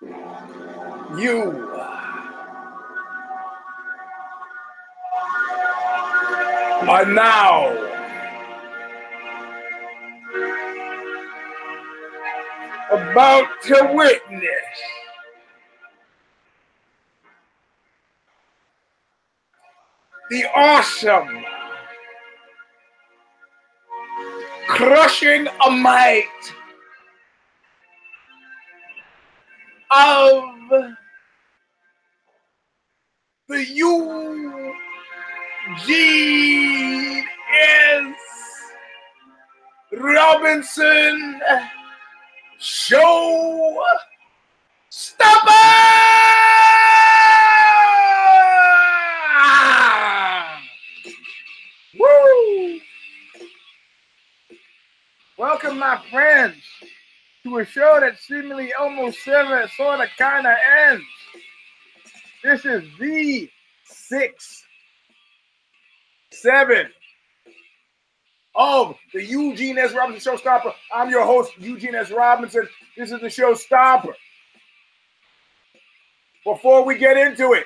You. Are now. About to witness. The awesome, crushing a might of the Eugene S. Robinson Show Stomper! Woo! Welcome, my friends, to a show that seemingly almost seven sort of kind of ends. This is the six, seven of the Eugene S. Robinson Showstomper. I'm your host, Eugene S. Robinson. This is the Showstomper. Before we get into it,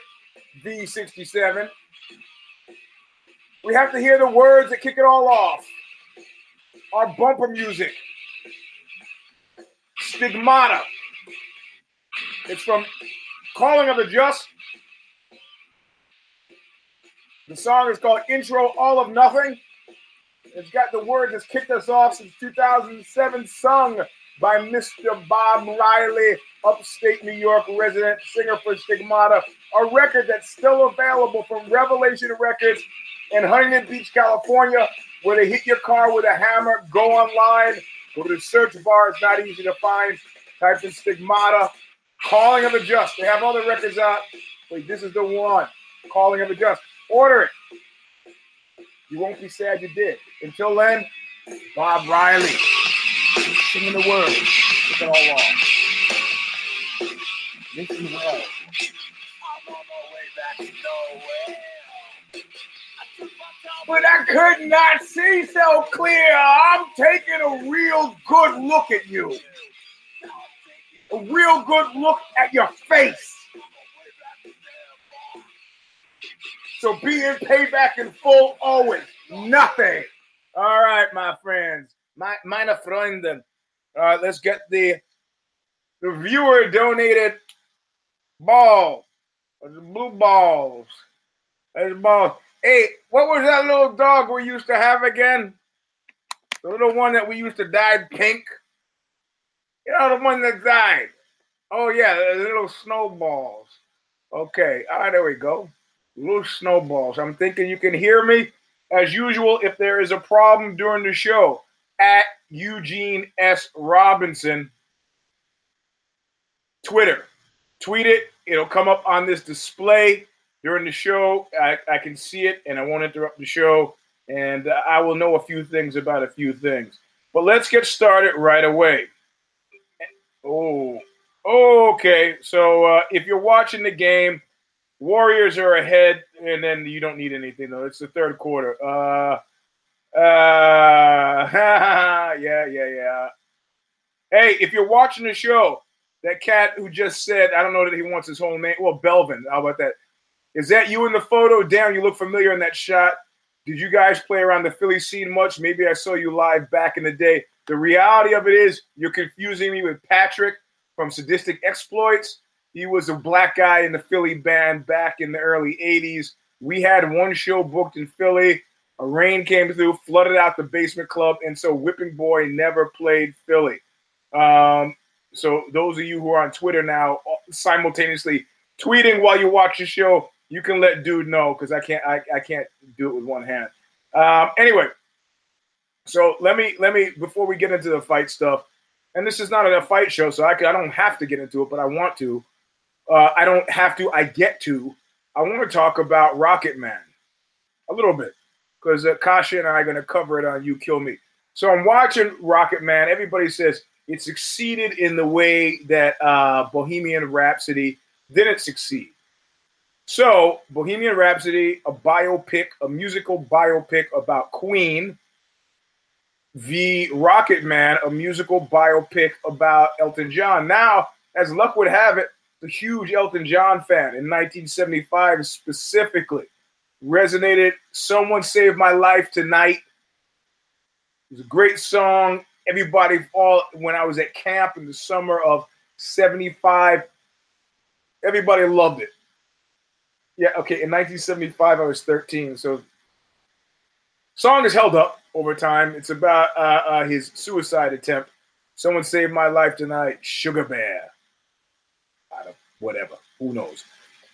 V67, we have to hear the words that kick it all off. Our bumper music. Stigmata. It's from Calling of the Just. The song is called Intro All of Nothing. It's got the word that's kicked us off since 2007, sung by Mr. Bob Riley, upstate New York resident singer for Stigmata. A record that's still available from Revelation Records in Huntington Beach, California, where they hit your car with a hammer. Go online, go to the search bar. It's not easy to find. Type in Stigmata. Calling of the Just. They have all the records out. Wait, this is the one. Calling of the Just. Order it. You won't be sad you did. Until then, Bob Riley singing the words. Kick it all off. Listen well. I'm on my way back to nowhere. But I could not see so clear. I'm taking a real good look at you. A real good look at your face. So be in payback in full always. Nothing. All right, my friends. My meine Freunden. All right, let's get the the viewer donated ball. Blue balls. There's balls. Hey, what was that little dog we used to have again? The little one that we used to dye pink. You know, the one that died. Oh yeah, the little snowballs. Okay, all right, there we go. Little snowballs. I'm thinking you can hear me. As usual, if there is a problem during the show, at Eugene S. Robinson, Twitter. Tweet it. It'll come up on this display during the show. I, I can see it and I won't interrupt the show. And I will know a few things about a few things. But let's get started right away. Oh, okay. So uh, if you're watching the game, Warriors are ahead, and then you don't need anything though. It's the third quarter. Uh, uh, yeah, yeah, yeah. Hey, if you're watching the show, that cat who just said, I don't know that he wants his whole name. Well, Belvin. How about that? Is that you in the photo? Damn, you look familiar in that shot. Did you guys play around the Philly scene much? Maybe I saw you live back in the day. The reality of it is, you're confusing me with Patrick from Sadistic Exploits. He was a black guy in the Philly band back in the early 80s. We had one show booked in Philly. A rain came through, flooded out the basement club, and so Whipping Boy never played Philly. Um, so those of you who are on Twitter now, simultaneously tweeting while you watch the show, you can let dude know because I can't I, I can't do it with one hand. Um, anyway, so let me let me before we get into the fight stuff, and this is not a fight show, so I can, I don't have to get into it, but I want to. Uh, I don't have to. I get to. I want to talk about Rocket Man a little bit because uh, Kasha and I are going to cover it on You Kill Me. So I'm watching Rocket Man. Everybody says it succeeded in the way that uh, Bohemian Rhapsody didn't succeed. So Bohemian Rhapsody, a biopic, a musical biopic about Queen. The Rocket Man, a musical biopic about Elton John. Now as luck would have it, the huge Elton John fan in 1975 specifically resonated. Someone saved my life tonight. It was a great song. Everybody, all when I was at camp in the summer of 75, everybody loved it. Yeah, okay. In 1975, I was 13. So, song is held up over time. It's about uh, uh, his suicide attempt. Someone saved my life tonight. Sugar Bear. I don't, whatever. Who knows?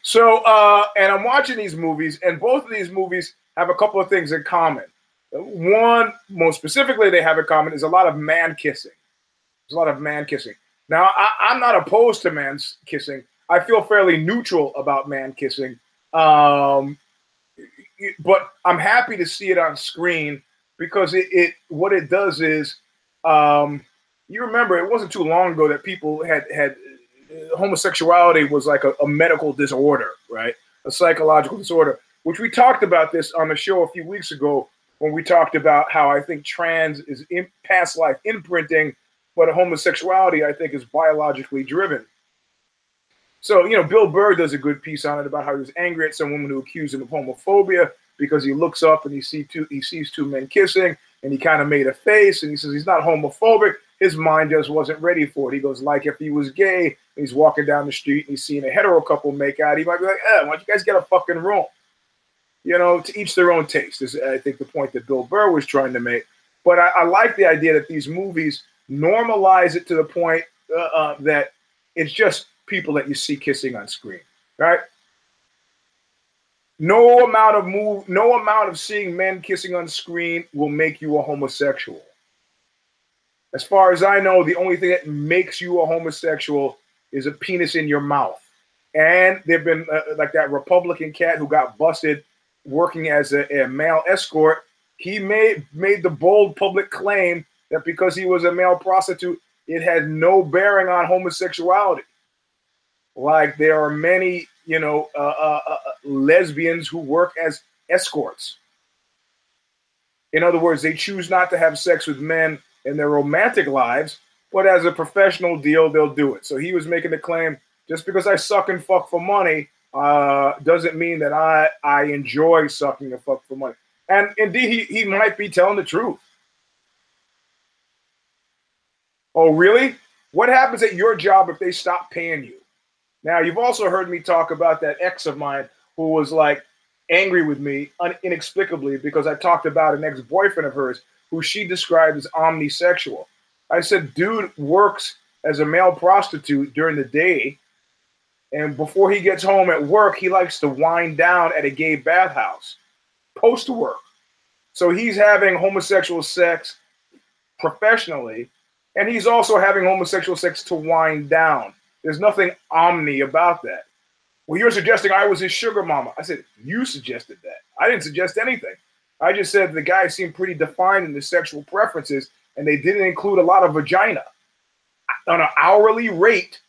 So, uh, and I'm watching these movies, and both of these movies have a couple of things in common. One, most specifically, they have in common is a lot of man kissing. There's a lot of man kissing. Now, I, am not opposed to man kissing. I feel fairly neutral about man kissing. Um, but I'm happy to see it on screen because it, it what it does is um, you remember it wasn't too long ago that people had had homosexuality was like a, a, medical disorder, right? A psychological disorder, which we talked about this on the show a few weeks ago when we talked about how I think trans is in past life imprinting, but homosexuality I think is biologically driven. So, you know, Bill Burr does a good piece on it about how he was angry at some woman who accused him of homophobia because he looks up and he see two he sees two men kissing and he kind of made a face and he says he's not homophobic. His mind just wasn't ready for it. He goes, like if he was gay, and he's walking down the street and he's seeing a hetero couple make out, he might be like, eh, why don't you guys get a fucking room? You know, to each their own taste is I think the point that Bill Burr was trying to make. But I, I like the idea that these movies normalize it to the point uh, uh, that it's just people that you see kissing on screen, right? No amount of move, no amount of seeing men kissing on screen will make you a homosexual. As far as I know, the only thing that makes you a homosexual is a penis in your mouth. And there've been uh, like that Republican cat who got busted working as a, a male escort. He made made the bold public claim that because he was a male prostitute, it had no bearing on homosexuality. Like there are many, you know, uh, uh, uh, lesbians who work as escorts. In other words, they choose not to have sex with men in their romantic lives, but as a professional deal, they'll do it. So he was making the claim just because I suck and fuck for money uh, doesn't mean that I I enjoy sucking and fuck for money. And indeed, he, he might be telling the truth. Oh, really? What happens at your job if they stop paying you? Now, you've also heard me talk about that ex of mine who was like angry with me un- inexplicably because I talked about an ex boyfriend of hers who she described as omnisexual. I said, dude works as a male prostitute during the day. And before he gets home at work, he likes to wind down at a gay bathhouse post work. So he's having homosexual sex professionally, and he's also having homosexual sex to wind down. There's nothing omni about that. Well, you're suggesting I was his sugar mama. I said, You suggested that. I didn't suggest anything. I just said the guy seemed pretty defined in his sexual preferences, and they didn't include a lot of vagina. On an hourly rate,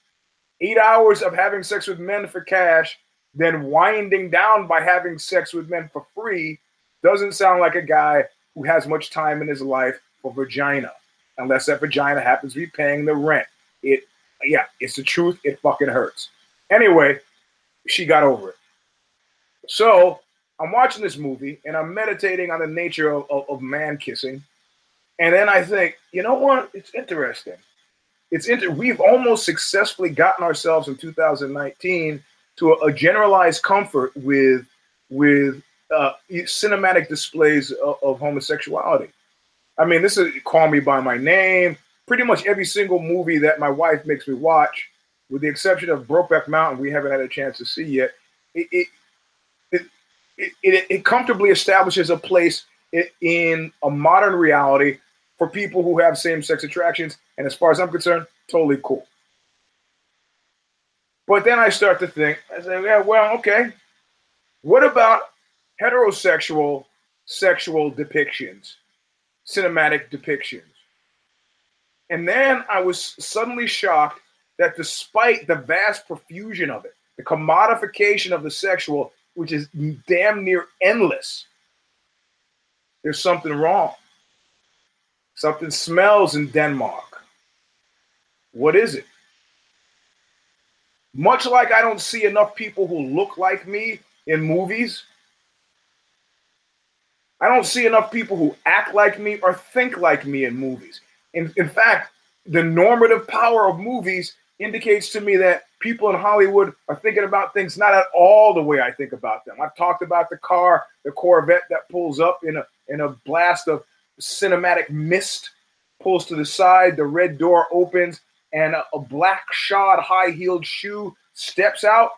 eight hours of having sex with men for cash, then winding down by having sex with men for free doesn't sound like a guy who has much time in his life for vagina, unless that vagina happens to be paying the rent. It yeah, it's the truth. It fucking hurts. Anyway, she got over it. So I'm watching this movie and I'm meditating on the nature of, of, of man kissing. And then I think, you know what? It's interesting. It's inter- we've almost successfully gotten ourselves in 2019 to a, a generalized comfort with with uh, cinematic displays of, of homosexuality. I mean, this is "Call Me by My Name," pretty much every single movie that my wife makes me watch, with the exception of Brokeback Mountain, we haven't had a chance to see yet. It it it, it, it, comfortably establishes a place in a modern reality for people who have same-sex attractions, and as far as I'm concerned, totally cool. But then I start to think, I say, yeah, well, okay. What about heterosexual sexual depictions, cinematic depictions? And then I was suddenly shocked that despite the vast profusion of it, the commodification of the sexual, which is damn near endless, there's something wrong. Something smells in Denmark. What is it? Much like I don't see enough people who look like me in movies, I don't see enough people who act like me or think like me in movies. In, in fact, the normative power of movies indicates to me that people in Hollywood are thinking about things not at all the way I think about them. I've talked about the car, the Corvette that pulls up in a in a blast of cinematic mist, pulls to the side, the red door opens, and a, a black shod high heeled shoe steps out.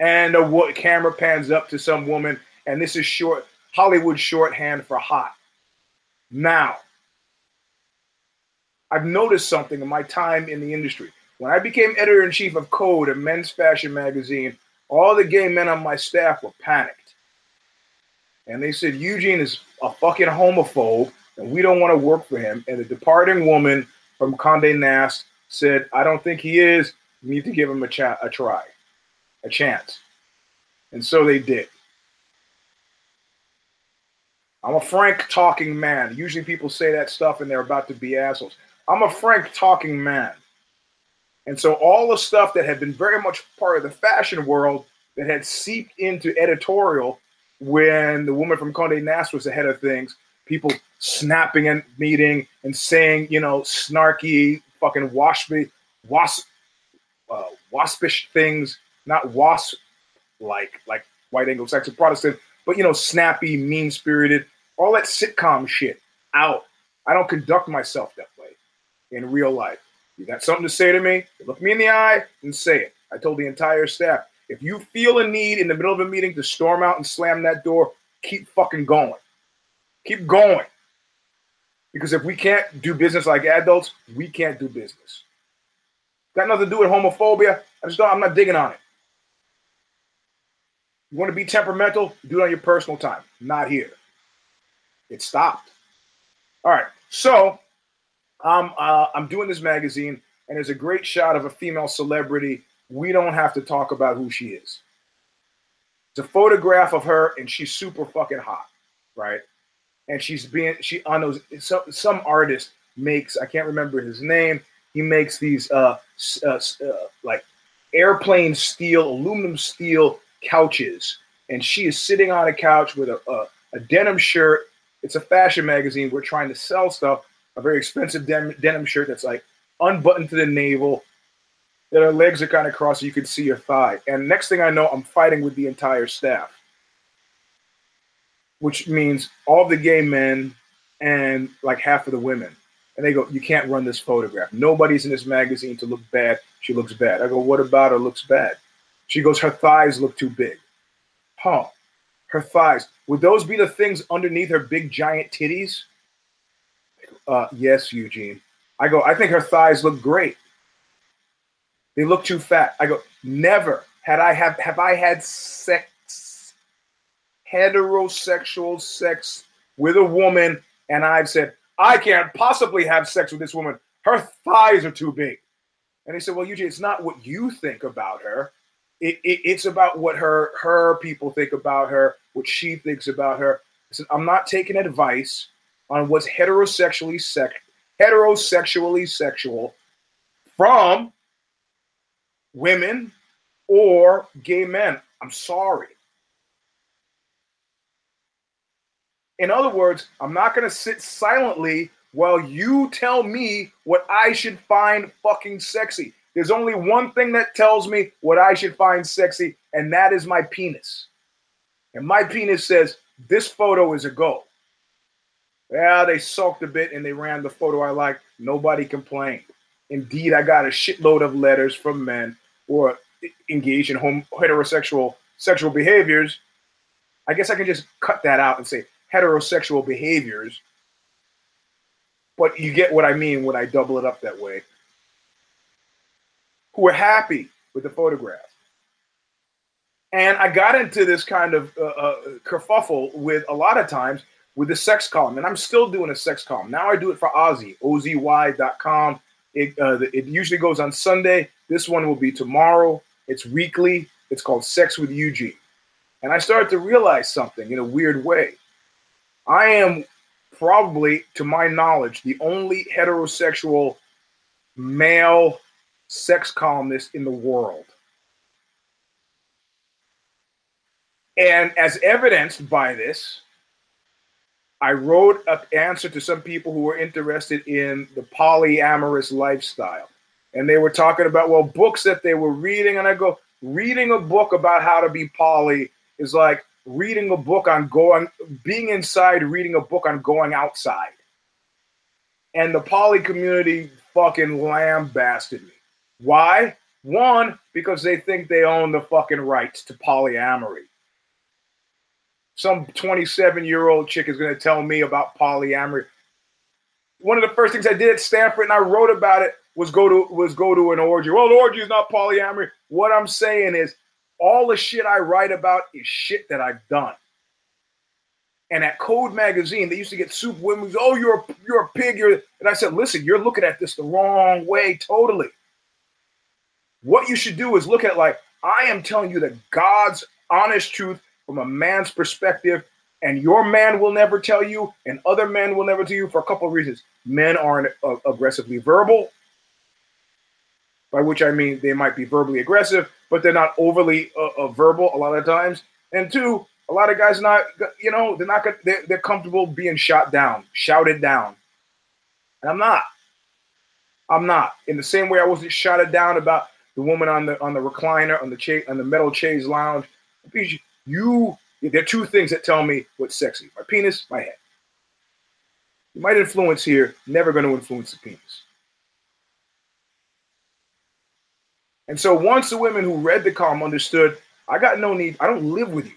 And a camera pans up to some woman, and this is short Hollywood shorthand for hot. Now, I've noticed something in my time in the industry. When I became editor in chief of Code, a men's fashion magazine, all the gay men on my staff were panicked. And they said, Eugene is a fucking homophobe and we don't want to work for him. And the departing woman from Conde Nast said, I don't think he is. We need to give him a, a try, a chance. And so they did. I'm a frank talking man. Usually people say that stuff and they're about to be assholes. I'm a frank talking man. And so all the stuff that had been very much part of the fashion world that had seeped into editorial when the woman from Conde Nast was the head of things, people snapping and meeting and saying, you know, snarky, fucking waspy, wasp, uh, waspish things, not wasp like like white Anglo-Saxon Protestant, but you know, snappy, mean-spirited, all that sitcom shit out. I don't conduct myself that way in real life. You got something to say to me? Look me in the eye and say it. I told the entire staff. If you feel a need in the middle of a meeting to storm out and slam that door, keep fucking going. Keep going. Because if we can't do business like adults, we can't do business. Got nothing to do with homophobia. I just don't, I'm not digging on it. You want to be temperamental? Do it on your personal time. Not here. It stopped. All right. So um, uh, I'm doing this magazine, and there's a great shot of a female celebrity. We don't have to talk about who she is. It's a photograph of her, and she's super fucking hot, right? And she's being she on those some some artist makes I can't remember his name. He makes these uh, uh, uh like airplane steel, aluminum steel couches, and she is sitting on a couch with a, a, a denim shirt. It's a fashion magazine. We're trying to sell stuff, a very expensive den- denim shirt that's like unbuttoned to the navel, that her legs are kind of crossed so you can see her thigh. And next thing I know, I'm fighting with the entire staff, which means all the gay men and like half of the women. And they go, You can't run this photograph. Nobody's in this magazine to look bad. She looks bad. I go, What about her looks bad? She goes, Her thighs look too big. Huh. Her thighs. Would those be the things underneath her big giant titties? Uh, yes, Eugene. I go, I think her thighs look great. They look too fat. I go, never had I have have I had sex, heterosexual sex with a woman, and I've said, I can't possibly have sex with this woman. Her thighs are too big. And he said, Well, Eugene, it's not what you think about her. It, it, it's about what her her people think about her, what she thinks about her. Said, I'm not taking advice on what's heterosexually sex heterosexually sexual from women or gay men. I'm sorry. In other words, I'm not going to sit silently while you tell me what I should find fucking sexy. There's only one thing that tells me what I should find sexy, and that is my penis. And my penis says, this photo is a go. Yeah, they sulked a bit and they ran the photo I liked. Nobody complained. Indeed, I got a shitload of letters from men who are engaged in home heterosexual sexual behaviors. I guess I can just cut that out and say heterosexual behaviors. But you get what I mean when I double it up that way. Who were happy with the photograph. And I got into this kind of uh, uh, kerfuffle with a lot of times with the sex column, and I'm still doing a sex column. Now I do it for OZY, ozy.com. It, uh, it usually goes on Sunday. This one will be tomorrow. It's weekly. It's called Sex with Eugene. And I started to realize something in a weird way. I am probably, to my knowledge, the only heterosexual male sex columnist in the world. And as evidenced by this, I wrote an answer to some people who were interested in the polyamorous lifestyle. And they were talking about, well, books that they were reading. And I go, reading a book about how to be poly is like reading a book on going, being inside, reading a book on going outside. And the poly community fucking lambasted me. Why? One, because they think they own the fucking rights to polyamory some 27 year old chick is going to tell me about polyamory. One of the first things I did at Stanford, and I wrote about it, was go to was go to an orgy. Well, the orgy is not polyamory. What I'm saying is, all the shit I write about is shit that I've done. And at Code Magazine, they used to get soup women. Oh, you're a, you're a pig. You're and I said, listen, you're looking at this the wrong way, totally. What you should do is look at like I am telling you the God's honest truth from a man's perspective, and your man will never tell you, and other men will never tell you for a couple of reasons. Men aren't uh, aggressively verbal, by which I mean they might be verbally aggressive, but they're not overly uh, uh, verbal a lot of times. And two, a lot of guys not, you know, they're not, they're, they're comfortable being shot down, shouted down. And I'm not. I'm not. In the same way I wasn't shouted down about the woman on the on the recliner on the cha- on the metal chaise lounge. You, there are two things that tell me what's sexy my penis, my head. You might influence here, never going to influence the penis. And so once the women who read the column understood, I got no need, I don't live with you.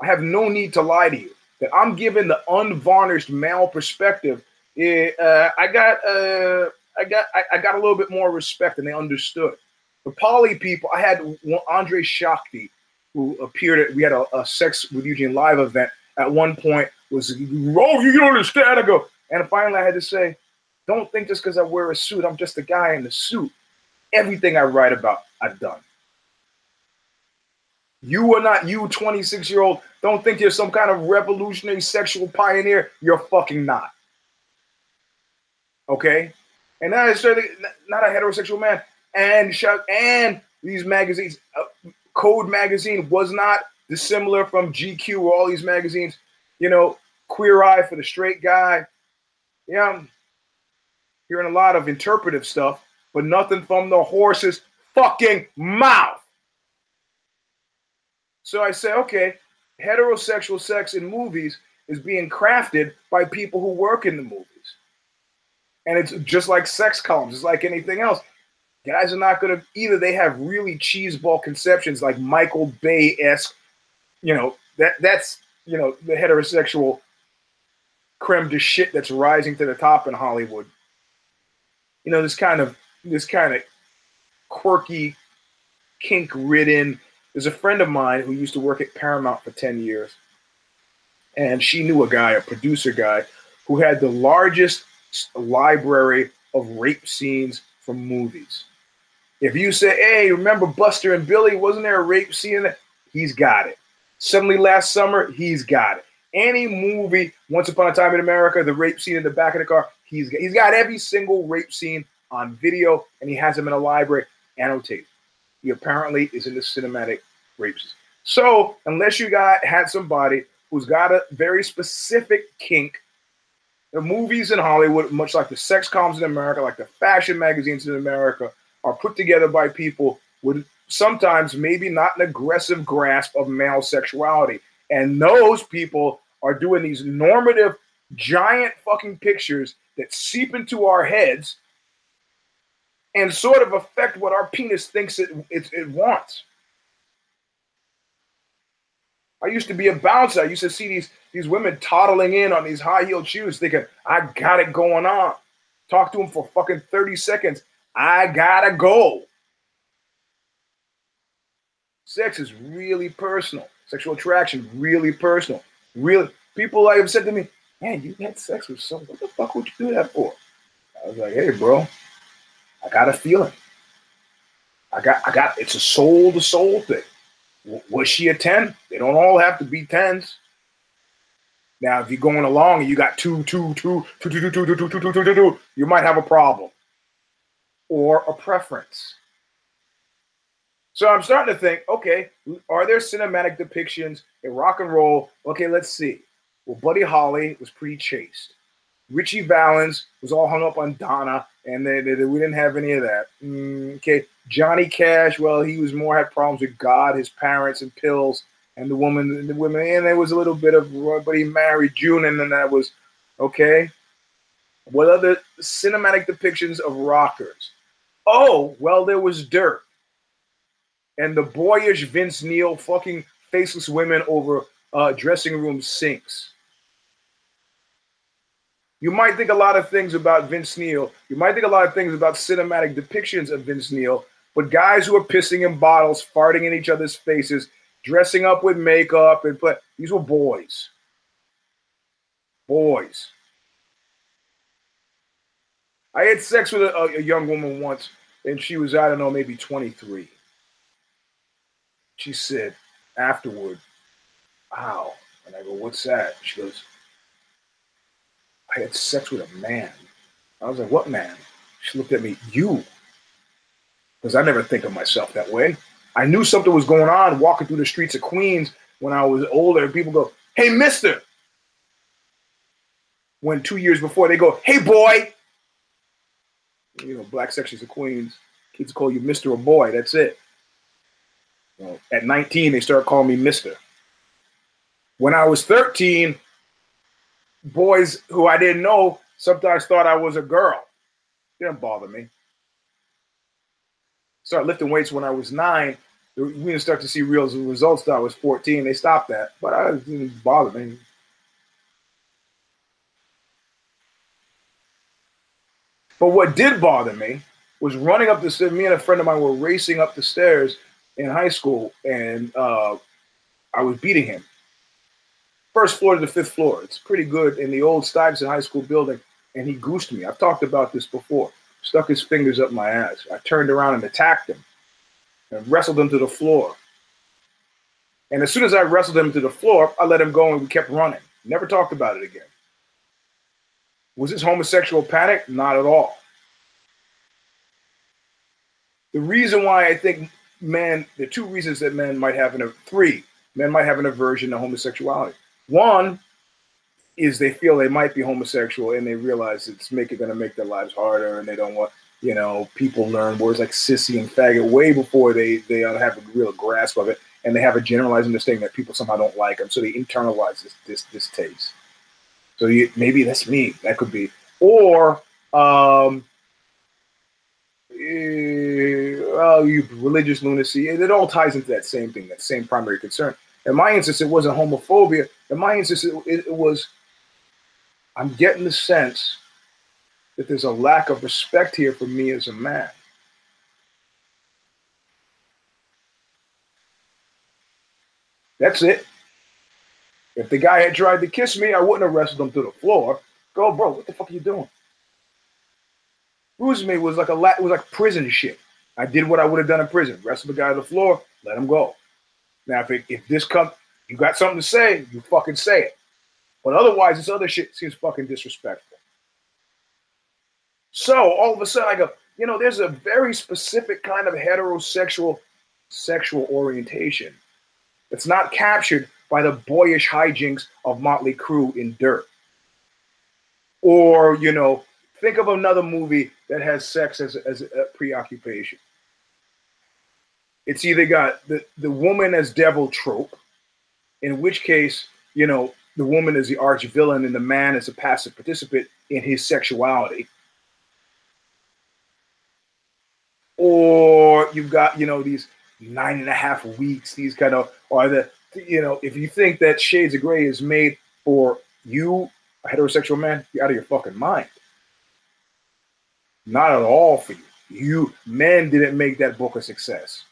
I have no need to lie to you. That I'm given the unvarnished male perspective. Uh, I got, uh, I got, I, I, got a little bit more respect, and they understood. The poly people, I had Andre Shakti, who appeared at we had a, a sex with Eugene live event. At one point was oh you don't understand. I go and finally I had to say don't think just because I wear a suit I'm just a guy in the suit. Everything I write about I've done. You are not you 26 year old don't think you're some kind of revolutionary sexual pioneer. You're fucking not. Okay? And is certainly not a heterosexual man and and these magazines uh, Code magazine was not dissimilar from GQ or all these magazines. You know, Queer Eye for the straight guy. Yeah, I'm hearing a lot of interpretive stuff, but nothing from the horse's fucking mouth. So I say, okay, heterosexual sex in movies is being crafted by people who work in the movies. And it's just like sex columns, it's like anything else. Guys are not going to either. They have really cheeseball conceptions like Michael Bay esque. You know that that's you know the heterosexual creme de shit that's rising to the top in Hollywood. You know this kind of this kind of quirky, kink ridden. There's a friend of mine who used to work at Paramount for ten years, and she knew a guy, a producer guy, who had the largest library of rape scenes from movies. If you say, hey, remember Buster and Billie? Wasn't there a rape scene? He's got it. Suddenly last summer, he's got it. Any movie, Once Upon a Time in America, the rape scene in the back of the car, he's got, he's got every single rape scene on video and he has them in a library annotated. He apparently is in the cinematic rape scene. So, unless you got had somebody who's got a very specific kink, the movies in Hollywood, much like the sex columns in America, like the fashion magazines in America, are put together by people with sometimes maybe not an aggressive grasp of male sexuality. And those people are doing these normative, giant fucking pictures that seep into our heads and sort of affect what our penis thinks it, it, it wants. I used to be a bouncer. I used to see these these women toddling in on these high heeled shoes, thinking I got it going on. Talk to them for fucking thirty seconds, I gotta go. Sex is really personal. Sexual attraction, really personal. Really, people I have said to me, "Man, you had sex with someone. What the fuck would you do that for?" I was like, "Hey, bro, I got a feeling. I got, I got. It's a soul to soul thing. Was she a ten? They don't all have to be tens. Now, if you're going along and you got two, two, two, two, two, two, two, two, two, two, two, two, two, you might have a problem. or a preference. So I'm starting to think, okay, are there cinematic depictions in rock and roll? Okay, let's see. Well, Buddy Holly was pretty chaste. Ritchie Valens was all hung up on Donna, and they, they, we didn't have any of that. Mm, okay, Johnny Cash, well, he was more had problems with God, his parents, and pills, and the woman, the women, and there was a little bit of, but he married June, and then that was okay. What other cinematic depictions of rockers? Oh, well, there was Dirt, and the boyish Vince Neil fucking faceless women over uh, dressing room sinks. You might think a lot of things about Vince Neil. You might think a lot of things about cinematic depictions of Vince Neil, but guys who are pissing in bottles, farting in each other's faces, dressing up with makeup, and play, these were boys. Boys. I had sex with a, a young woman once, and she was, I don't know, maybe 23. She said afterward, Wow. And I go, What's that? She goes, I had sex with a man. I was like, What man? She looked at me, You. Because I never think of myself that way. I knew something was going on walking through the streets of Queens when I was older. And people go, Hey, mister. When two years before they go, Hey, boy. You know, black sections of Queens, kids call you Mr. or boy. That's it. At 19, they start calling me Mister. When I was 13, boys who I didn't know sometimes thought I was a girl. It didn't bother me. Started lifting weights when I was nine. We didn't start to see real results until I was 14. They stopped that, but I didn't bother me. But what did bother me was running up the stairs. Me and a friend of mine were racing up the stairs in high school, and uh, I was beating him first floor to the fifth floor. It's pretty good in the old Stuyvesant High School building. And he goosed me. I've talked about this before. Stuck his fingers up my ass. I turned around and attacked him and wrestled him to the floor. And as soon as I wrestled him to the floor, I let him go and we kept running. Never talked about it again. Was this homosexual panic? Not at all. The reason why I think men, the two reasons that men might have an, three, men might have an aversion to homosexuality. One is they feel they might be homosexual and they realize it's going to make their lives harder and they don't want you know people learn words like sissy and faggot way before they they have a real grasp of it and they have a generalized understanding that people somehow don't like them so they internalize this this, this taste. So you, maybe that's me. That could be. Or um uh, well, you religious lunacy it all ties into that same thing that same primary concern in my instance, it wasn't homophobia. In my instance, it, it, was, I'm getting the sense that there's a lack of respect here for me as a man. That's it. If the guy had tried to kiss me, I wouldn't have wrestled him to the floor. Go, bro, what the fuck are you doing? Bruising me was like a was like prison shit. I did what I would have done in prison. Wrestle the guy to the floor, let him go. Now, if, it, if this comes, you got something to say, you fucking say it. But otherwise, this other shit seems fucking disrespectful. So all of a sudden, I go, you know, there's a very specific kind of heterosexual sexual orientation that's not captured by the boyish hijinks of Motley Crue in Dirt. Or, you know, think of another movie that has sex as, as a preoccupation. It's either got the, the woman as devil trope, in which case, you know, the woman is the arch villain and the man is a passive participant in his sexuality. Or you've got, you know, these nine and a half weeks, these kind of, or the, you know, if you think that Shades of Grey is made for you, a heterosexual man, you're out of your fucking mind. Not at all for you. You men didn't make that book a success.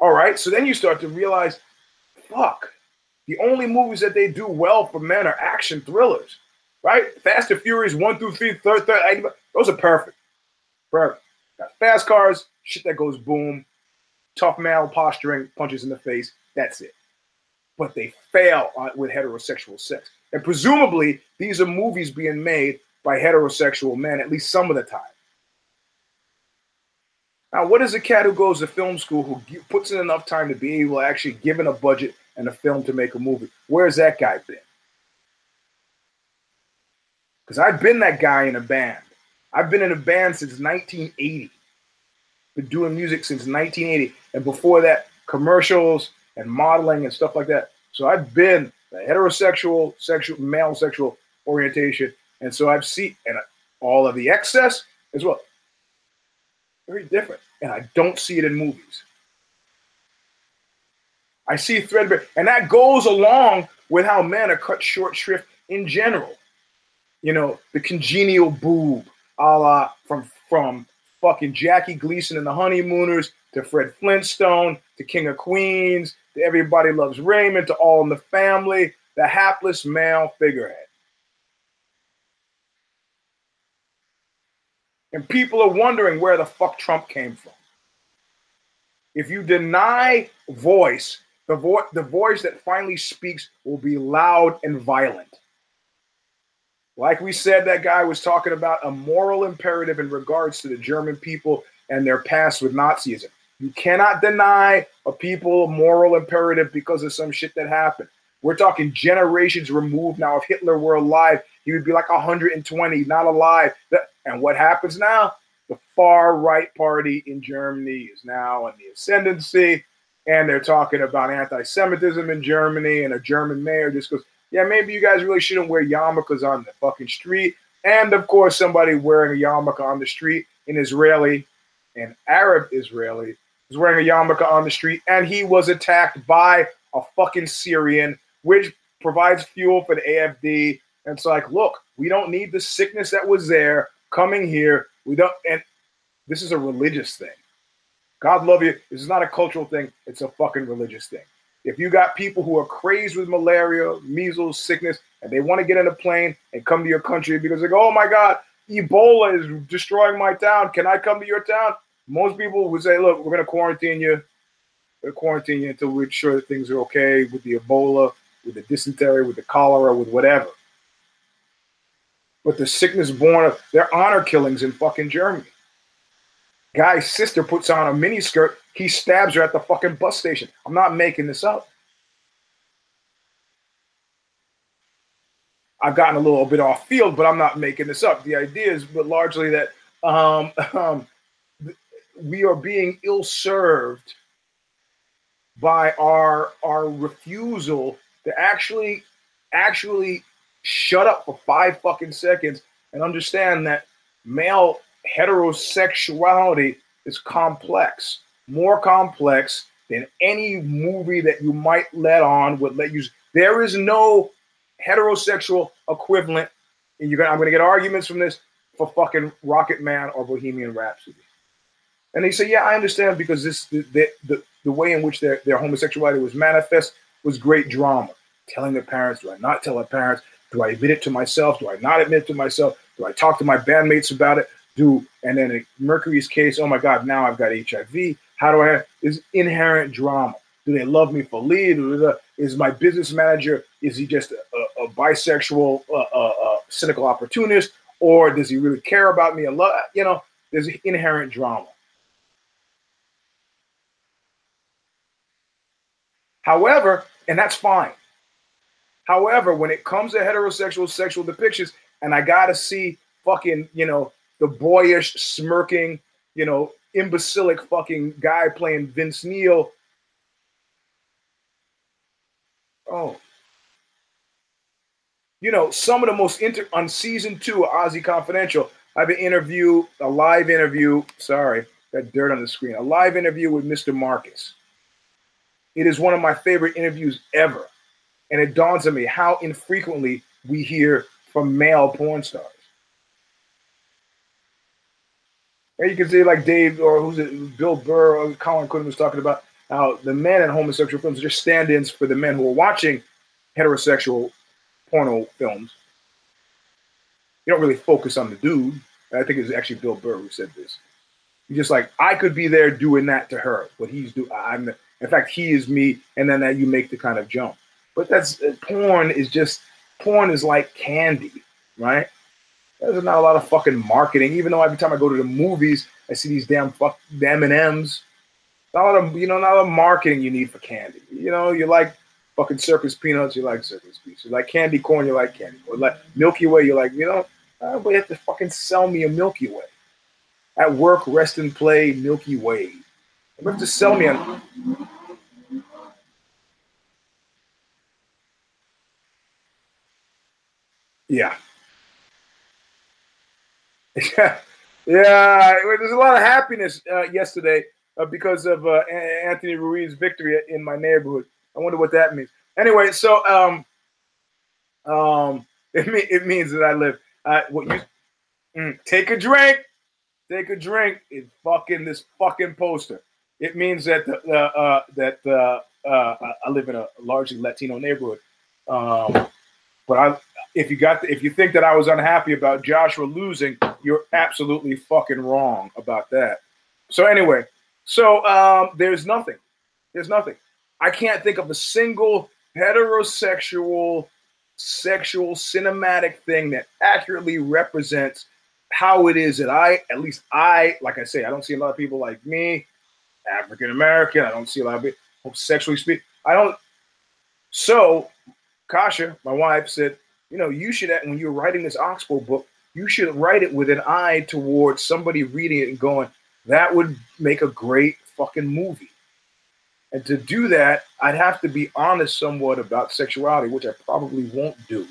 All right. So then you start to realize, fuck, the only movies that they do well for men are action thrillers, right? Fast and Furious 1 through 3, third, third, those are perfect. Perfect. Got fast cars, shit that goes boom, tough male posturing, punches in the face. That's it. But they fail with heterosexual sex. And presumably, these are movies being made by heterosexual men at least some of the time. Now, what is a cat who goes to film school who puts in enough time to be able to actually given a budget and a film to make a movie? Where's that guy been? Because I've been that guy in a band. I've been in a band since 1980. Been doing music since 1980, and before that, commercials and modeling and stuff like that. So I've been heterosexual, sexual, male sexual orientation, and so I've seen and all of the excess as well. Very different, and I don't see it in movies. I see threadbare, and that goes along with how men are cut short shrift in general. You know, the congenial boob, a la from from fucking Jackie Gleason and the Honeymooners to Fred Flintstone to King of Queens to Everybody Loves Raymond to All in the Family, the hapless male figurehead. And people are wondering where the fuck Trump came from. If you deny voice, the, vo- the voice that finally speaks will be loud and violent. Like we said, that guy was talking about a moral imperative in regards to the German people and their past with Nazism. You cannot deny a people moral imperative because of some shit that happened. We're talking generations removed now. If Hitler were alive, he would be like 120, not alive. And what happens now? The far right party in Germany is now in the ascendancy. And they're talking about anti Semitism in Germany. And a German mayor just goes, yeah, maybe you guys really shouldn't wear yarmulkes on the fucking street. And of course, somebody wearing a yarmulke on the street, an Israeli, an Arab Israeli, was wearing a yarmulke on the street, and he was attacked by a fucking Syrian, which provides fuel for the AFD. And it's like, look, we don't need the sickness that was there coming here. We don't, and this is a religious thing. God love you. This is not a cultural thing. It's a fucking religious thing. If you got people who are crazed with malaria, measles, sickness, and they want to get in a plane and come to your country because they go, oh my God, Ebola is destroying my town. Can I come to your town? Most people would say, look, we're going to quarantine you. We're quarantine you until we're sure that things are okay with the Ebola, with the dysentery, with the cholera, with whatever. But the sickness born of their honor killings in fucking Germany. Guy's sister puts on a miniskirt he stabs her at the fucking bus station. I'm not making this up. I've gotten a little bit off field, but I'm not making this up. The idea is, but largely that um, um, we are being ill served by our our refusal to actually actually shut up for five fucking seconds and understand that male heterosexuality is complex more complex than any movie that you might let on would let you. There is no heterosexual equivalent. And you're gonna, I'm going to get arguments from this for fucking Rocket Man or Bohemian Rhapsody. And they say, yeah, I understand because this the the, the way in which their, their homosexuality was manifest was great drama. Telling their parents, do I not tell their parents? Do I admit it to myself? Do I not admit it to myself? Do I talk to my bandmates about it? Do and then in Mercury's case, oh my God, now I've got HIV. How do I have is inherent drama? Do they love me for lead? Is my business manager, is he just a, a bisexual, uh, uh, uh, cynical opportunist? Or does he really care about me? A lot, you know, there's inherent drama. However, and that's fine. However, when it comes to heterosexual sexual depictions, and I gotta see fucking, you know, the boyish, smirking, you know, imbecilic fucking guy playing Vince Neil. Oh. You know, some of the most inter on season two of OZY Confidential, I have an interview, a live interview. Sorry, got dirt on the screen. A live interview with Mr. Marcus. It is one of my favorite interviews ever. And it dawns on me how infrequently we hear from male porn stars. And you can see like Dave or who's it, Bill Burr or Colin Quinn was talking about how the men in homosexual films are just stand-ins for the men who are watching heterosexual porno films. You don't really focus on the dude. I think it was actually Bill Burr who said this. You're just like, I could be there doing that to her. What he's doing, I'm. In fact, he is me, and then that you make the kind of jump. But that's uh, porn is just porn is like candy, right? There's not a lot of fucking marketing. Even though every time I go to the movies, I see these damn fuck M and M's. Not a lot of you know, not a lot of marketing you need for candy. You know, you like fucking circus peanuts, you like circus peanuts. You like candy corn, you like candy corn. Like Milky Way, you like you know. You have to fucking sell me a Milky Way. At work, rest and play, Milky Way. You have to sell me a. Yeah. Yeah. Yeah. There's a lot of happiness uh, yesterday uh, because of uh, Anthony Ruiz's victory in my neighborhood. I wonder what that means. Anyway, so um, um, it, mean, it means that I live. Uh, what you mm, take a drink, take a drink. It's fucking this fucking poster. It means that the, uh, that uh, uh, I live in a largely Latino neighborhood. Um, but I, if you got, the, if you think that I was unhappy about Joshua losing, you're absolutely fucking wrong about that. So anyway, so um, there's nothing. There's nothing. I can't think of a single heterosexual, sexual, cinematic thing that accurately represents how it is that I, at least I, like I say, I don't see a lot of people like me, African American. I don't see a lot of people sexually speak. I don't. So, Kasha, my wife, said, you know, you should, when you're writing this Oxbow book, you should write it with an eye towards somebody reading it and going, that would make a great fucking movie. And to do that, I'd have to be honest somewhat about sexuality, which I probably won't do.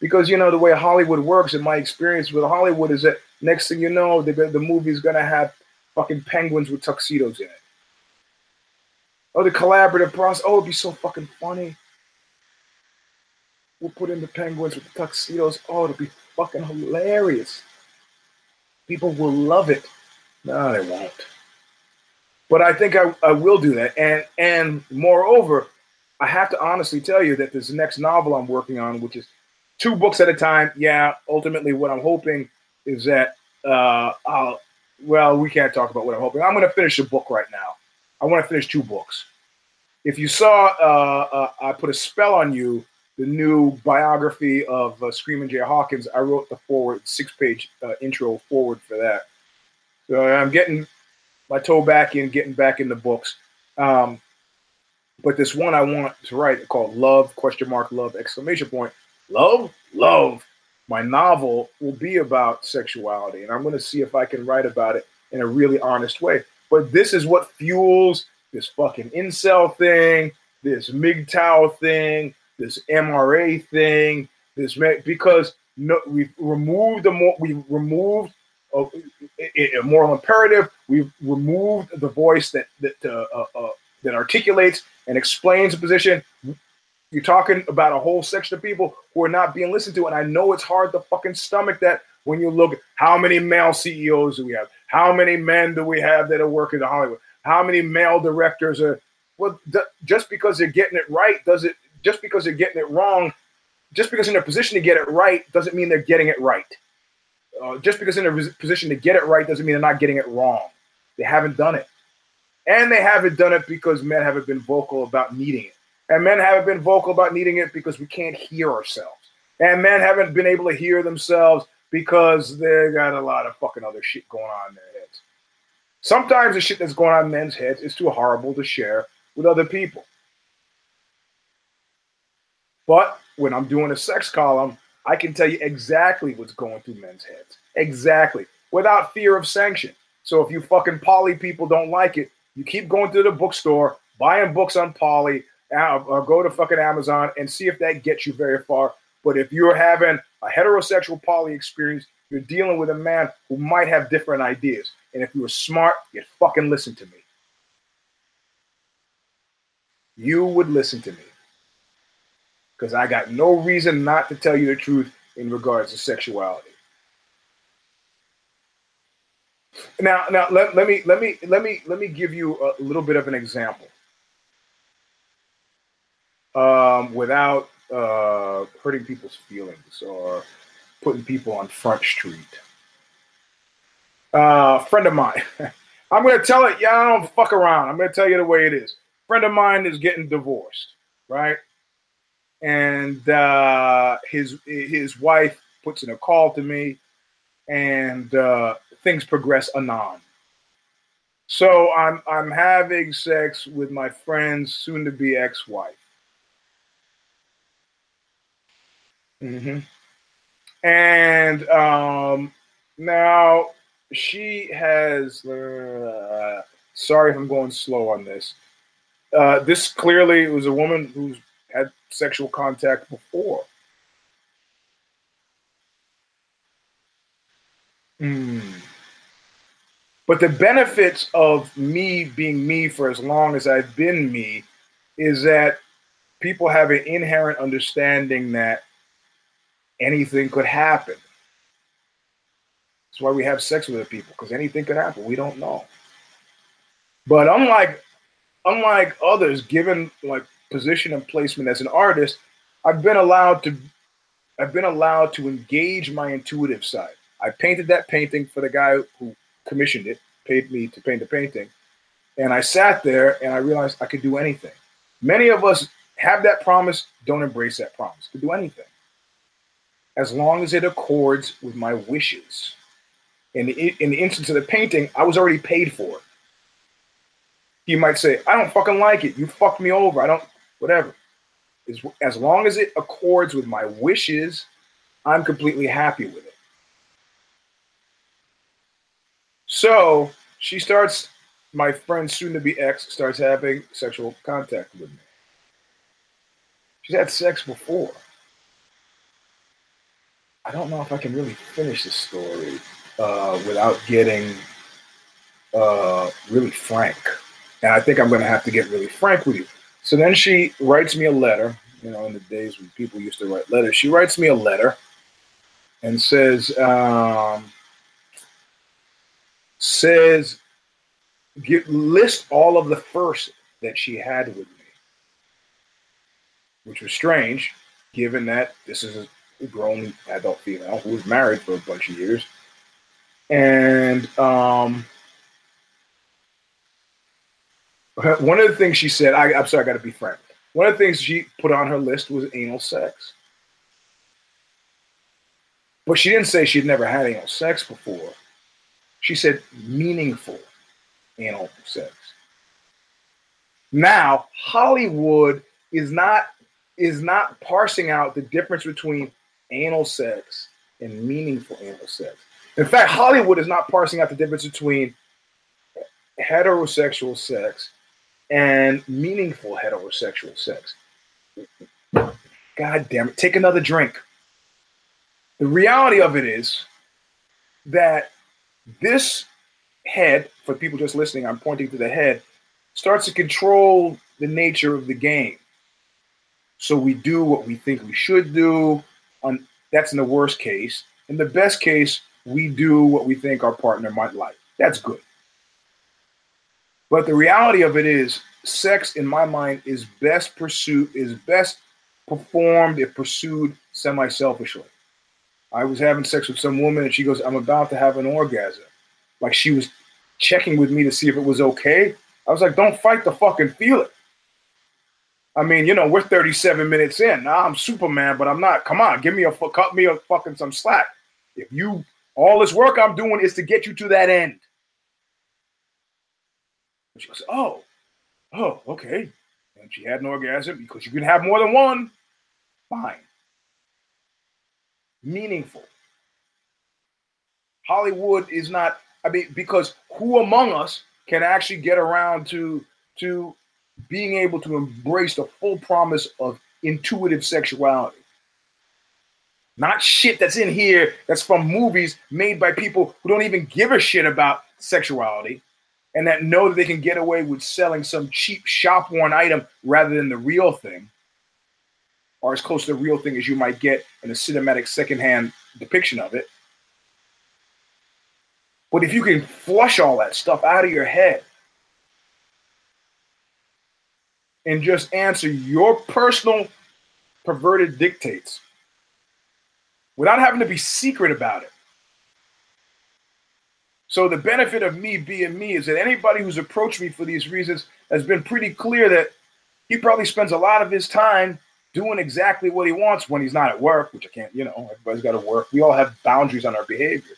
Because, you know, the way Hollywood works, in my experience with Hollywood, is that next thing you know, the, the movie's going to have fucking penguins with tuxedos in it. Oh, the collaborative process. Oh, it'd be so fucking funny. We'll put in the penguins with the tuxedos. Oh, it'll be fucking hilarious. People will love it. No, they won't. But I think I, I will do that. And and moreover, I have to honestly tell you that this next novel I'm working on, which is two books at a time, yeah, ultimately what I'm hoping is that uh, I'll, well, we can't talk about what I'm hoping. I'm going to finish a book right now. I want to finish two books. If you saw, uh, uh, I put a spell on you, the new biography of uh, Screaming Jay Hawkins. I wrote the foreword, six page uh, intro foreword for that. So I'm getting my toe back in, getting back in the books. Um, but this one I want to write called Love question mark love exclamation point love love. My novel will be about sexuality, and I'm going to see if I can write about it in a really honest way. But this is what fuels this fucking incel thing, this MGTOW thing, this MRA thing, this because no, we've removed the more we've removed a, a, moral imperative. We've removed the voice that that uh, uh, uh, that articulates and explains a position. You're talking about a whole section of people who are not being listened to, and I know it's hard to fucking stomach that when you look how many male CEOs do we have? How many men do we have that are working in Hollywood? How many male directors are? Well, just because they're getting it right does it? Just because they're getting it wrong, just because in a position to get it right doesn't mean they're getting it right. Uh, just because in a position to get it right doesn't mean they're not getting it wrong. They haven't done it. And they haven't done it because men haven't been vocal about needing it. And men haven't been vocal about needing it because we can't hear ourselves. And men haven't been able to hear themselves because they got a lot of fucking other shit going on in their heads. Sometimes the shit that's going on in men's heads is too horrible to share with other people. But when I'm doing a sex column, I can tell you exactly what's going through men's heads. Exactly. Without fear of sanction. So if you fucking poly people don't like it, you keep going to the bookstore, buying books on poly, uh, or go to fucking Amazon and see if that gets you very far. But if you're having a heterosexual poly experience, you're dealing with a man who might have different ideas. And if you were smart, you'd fucking listen to me. You would listen to me because I got no reason not to tell you the truth in regards to sexuality. Now, now let, let me let me let me let me give you a little bit of an example um, without uh, hurting people's feelings or putting people on Front Street. Uh, friend of mine, I'm to tell it. Yeah, I don't fuck around. I'm to tell you the way it is. Friend of mine is getting divorced, right? And uh, his his wife puts in a call to me and uh, things progress anon. So I'm I'm having sex with my friend's soon-to-be ex-wife. Mm-hmm. And um, now she has. Uh, sorry if I'm going slow on this. Uh, this clearly was a woman who's had sexual contact before. Mm. But the benefits of me being me for as long as I've been me is that people have an inherent understanding that anything could happen. That's why we have sex with other people, because anything could happen. We don't know. But unlike unlike others, given like position and placement as an artist, I've been allowed to I've been allowed to engage my intuitive side. I painted that painting for the guy who commissioned it, paid me to paint the painting. And I sat there and I realized I could do anything. Many of us have that promise, don't embrace that promise. Could do anything. As long as it accords with my wishes. In the, in the instance of the painting, I was already paid for. He might say, I don't fucking like it. You fucked me over. I don't, whatever. As, as long as it accords with my wishes, I'm completely happy with it. So she starts, my friend, soon to be ex, starts having sexual contact with me. She's had sex before. I don't know if I can really finish this story uh, without getting uh, really frank. And I think I'm going to have to get really frank with you. So then she writes me a letter. You know, in the days when people used to write letters, she writes me a letter and says, um, says, get, list all of the first that she had with me, which was strange, given that this is a grown adult female who was married for a bunch of years. And um, one of the things she said, I, I'm sorry, I got to be frank. One of the things she put on her list was anal sex. But she didn't say she'd never had anal sex before. She said meaningful anal sex. Now, Hollywood is not is not parsing out the difference between anal sex and meaningful anal sex. In fact, Hollywood is not parsing out the difference between heterosexual sex and meaningful heterosexual sex. God damn it. Take another drink. The reality of it is that this head, for people just listening, I'm pointing to the head, starts to control the nature of the game. So we do what we think we should do. On that's in the worst case. In the best case, we do what we think our partner might like. That's good. But the reality of it is, sex, in my mind, is best pursued, is best performed if pursued semi-selfishly. I was having sex with some woman, and she goes, "I'm about to have an orgasm." Like she was checking with me to see if it was okay. I was like, "Don't fight the fucking feel it." I mean, you know, we're 37 minutes in. Now I'm Superman, but I'm not. Come on, give me a fuck, cut me a fucking some slack. If you all this work I'm doing is to get you to that end. And she goes, Oh, oh, okay. And she had an orgasm because you can have more than one. Fine. Meaningful. Hollywood is not, I mean, because who among us can actually get around to to being able to embrace the full promise of intuitive sexuality? Not shit that's in here that's from movies made by people who don't even give a shit about sexuality and that know that they can get away with selling some cheap shop worn item rather than the real thing or as close to the real thing as you might get in a cinematic secondhand depiction of it. But if you can flush all that stuff out of your head and just answer your personal perverted dictates without having to be secret about it. So the benefit of me being me is that anybody who's approached me for these reasons has been pretty clear that he probably spends a lot of his time doing exactly what he wants when he's not at work, which I can't, you know, everybody's got to work. We all have boundaries on our behavior.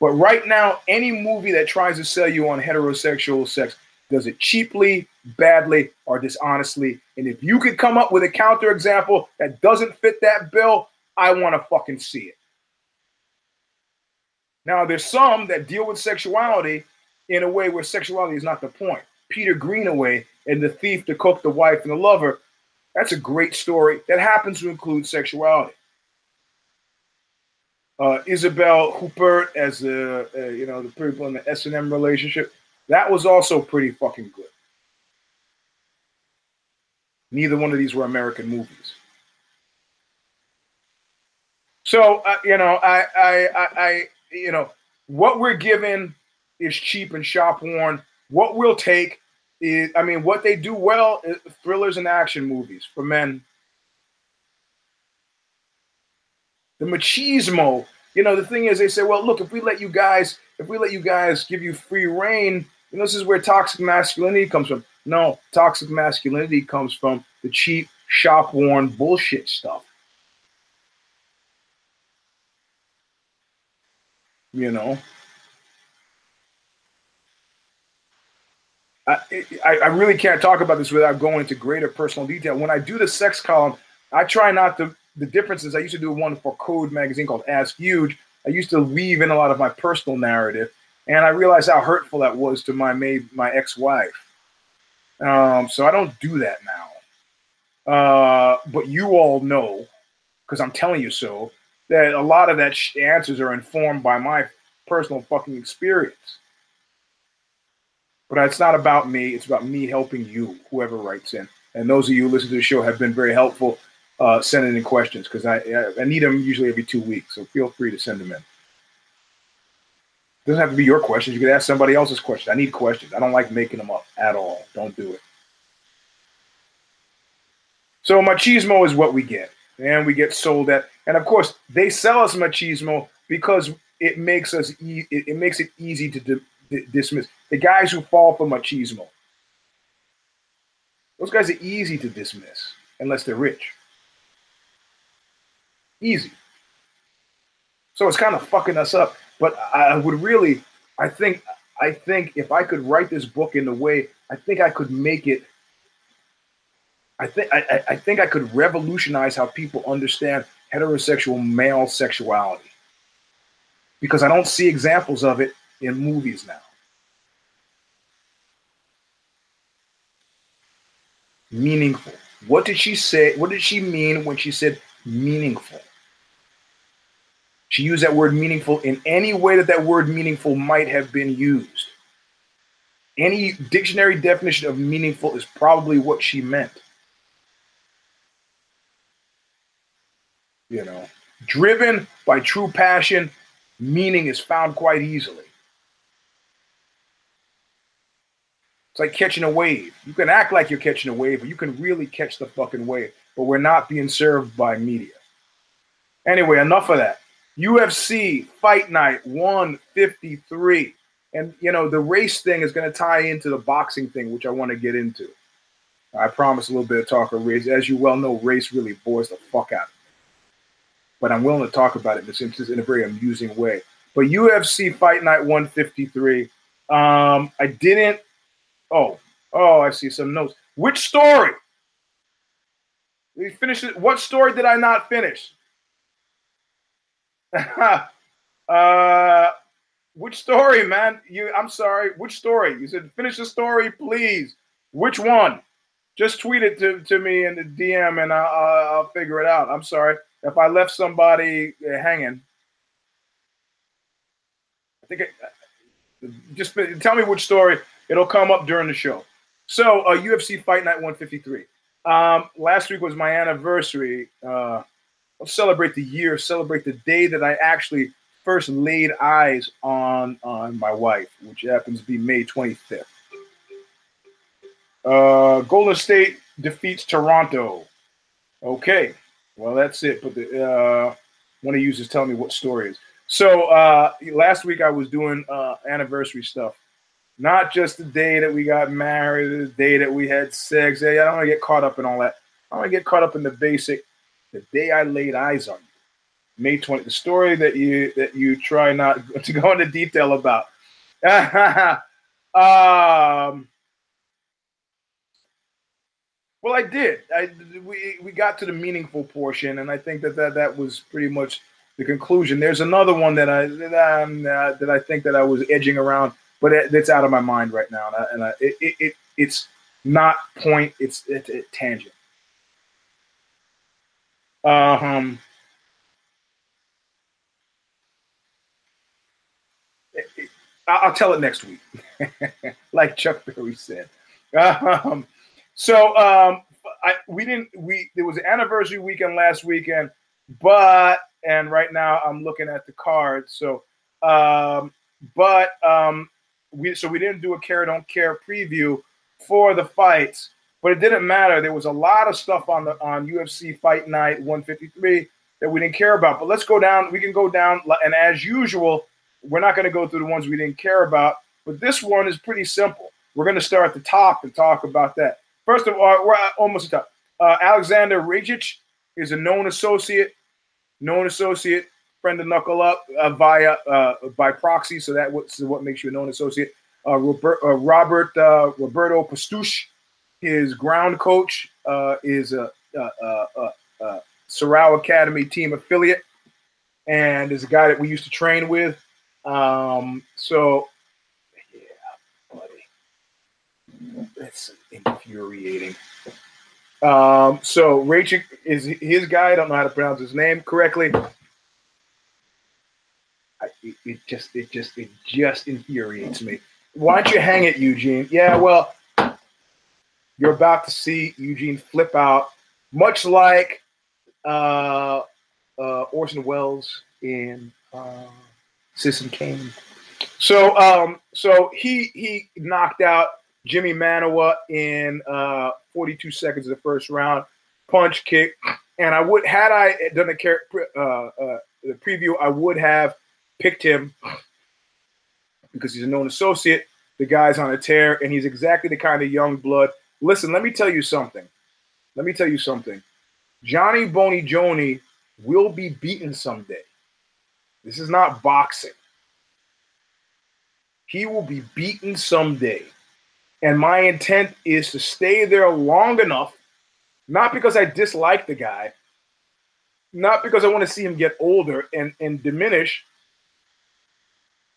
But right now, any movie that tries to sell you on heterosexual sex does it cheaply, badly, or dishonestly. And if you could come up with a counterexample that doesn't fit that bill, I want to fucking see it. Now, there's some that deal with sexuality in a way where sexuality is not the point. Peter Greenaway and the thief, the cook, the wife, and the lover. That's a great story that happens to include sexuality. Uh, Isabelle Huppert as the uh, you know the people in the S and M relationship. That was also pretty fucking good. Neither one of these were American movies. So uh, you know, I, I, I, I, you know, what we're given is cheap and shop worn. What we'll take is, I mean, what they do well is thrillers and action movies for men. The machismo, you know, the thing is, they say, well, look, if we let you guys, if we let you guys give you free reign, you know, this is where toxic masculinity comes from. No, toxic masculinity comes from the cheap, shop worn bullshit stuff. You know, I, I, really can't talk about this without going into greater personal detail. When I do the sex column, I try not to. The difference is I used to do one for Code magazine called Ask Huge. I used to weave in a lot of my personal narrative, and I realized how hurtful that was to my my ex-wife. Um, so I don't do that now. Uh, but you all know, because I'm telling you so, that a lot of that sh- answers are informed by my personal fucking experience. But it's not about me. It's about me helping you, whoever writes in. And those of you who listen to the show have been very helpful uh, sending in questions because I, I need them usually every two weeks. So feel free to send them in. It doesn't have to be your questions. You can ask somebody else's questions. I need questions. I don't like making them up at all. Don't do it. So machismo is what we get, and we get sold at. And of course, they sell us machismo because it makes us e- it, makes it easy to dismiss the guys who fall for machismo. Those guys are easy to dismiss unless they're rich. Easy. So it's kind of fucking us up. But I would really, I think, I think if I could write this book in a way, I think I could make it. I think I, think I could revolutionize how people understand heterosexual male sexuality because I don't see examples of it in movies now. Meaningful. What did she say? What did she mean when she said meaningful? She used that word meaningful in any way that that word meaningful might have been used. Any dictionary definition of meaningful is probably what she meant. You know, driven by true passion, meaning is found quite easily. It's like catching a wave. You can act like you're catching a wave, but you can really catch the fucking wave. But we're not being served by media. Anyway, enough of that. UFC Fight Night 153. And, you know, the race thing is going to tie into the boxing thing, which I want to get into. I promise a little bit of talk of race. As you well know, race really bores the fuck out of me. But I'm willing to talk about it in, in a very amusing way. But UFC Fight Night 153. Um, I didn't. Oh, oh, I see some notes. Which story? We finished it. What story did I not finish? uh, which story, man? You, I'm sorry. Which story? You said finish the story, please. Which one? Just tweet it to, to me in the DM, and I'll, I'll figure it out. I'm sorry if I left somebody uh, hanging. I think it, uh, just tell me which story. It'll come up during the show. So, uh, UFC Fight Night 153. Um, last week was my anniversary. Uh, I'll celebrate the year, celebrate the day that I actually first laid eyes on on my wife, which happens to be May 25th. Uh, Golden State defeats Toronto. Okay, well that's it. But the uh, one of you is telling me what story is. So uh, last week I was doing uh, anniversary stuff, not just the day that we got married, the day that we had sex. I don't want to get caught up in all that. I want to get caught up in the basic the day I laid eyes on you. May 20. The story that you that you try not to go into detail about. um, well, I did. I we we got to the meaningful portion, and I think that that, that was pretty much the conclusion. There's another one that I that, um, uh, that I think that I was edging around, but it, it's out of my mind right now, and, I, and I, it, it it's not point. It's it's a tangent. Um. I'll tell it next week, like Chuck Berry said. Um, so um, I, we didn't. We there was an anniversary weekend last weekend, but and right now I'm looking at the cards. So, um, but um, we so we didn't do a care don't care preview for the fights, but it didn't matter. There was a lot of stuff on the on UFC Fight Night 153 that we didn't care about. But let's go down. We can go down, and as usual, we're not going to go through the ones we didn't care about. But this one is pretty simple. We're going to start at the top and talk about that. First of all, we're almost at top. Uh, Alexander Rakic is a known associate, known associate, friend of Knuckle Up uh, via uh, by proxy. So that what, so what makes you a known associate. Uh, Robert, uh, Robert uh, Roberto Pastuch, his ground coach, is a, a, a, a Sorrow Academy team affiliate, and is a guy that we used to train with. Um, so That's infuriating. Um, so Rachel is his guy. I don't know how to pronounce his name correctly. I, it, it, just, it just, it just infuriates me. Why don't you hang it, Eugene? Yeah, well, you're about to see Eugene flip out, much like uh, uh, Orson Welles in uh, Citizen Kane. So, um, so he he knocked out Jimi Manuwa in uh, 42 seconds of the first round, punch kick. And I would, had I done the, uh, uh, the preview, I would have picked him because he's a known associate. The guy's on a tear, and he's exactly the kind of young blood. Listen, let me tell you something. Let me tell you something. Johnny Boney Joni will be beaten someday. This is not boxing. He will be beaten someday. And my intent is to stay there long enough, not because I dislike the guy, not because I want to see him get older and, and diminish,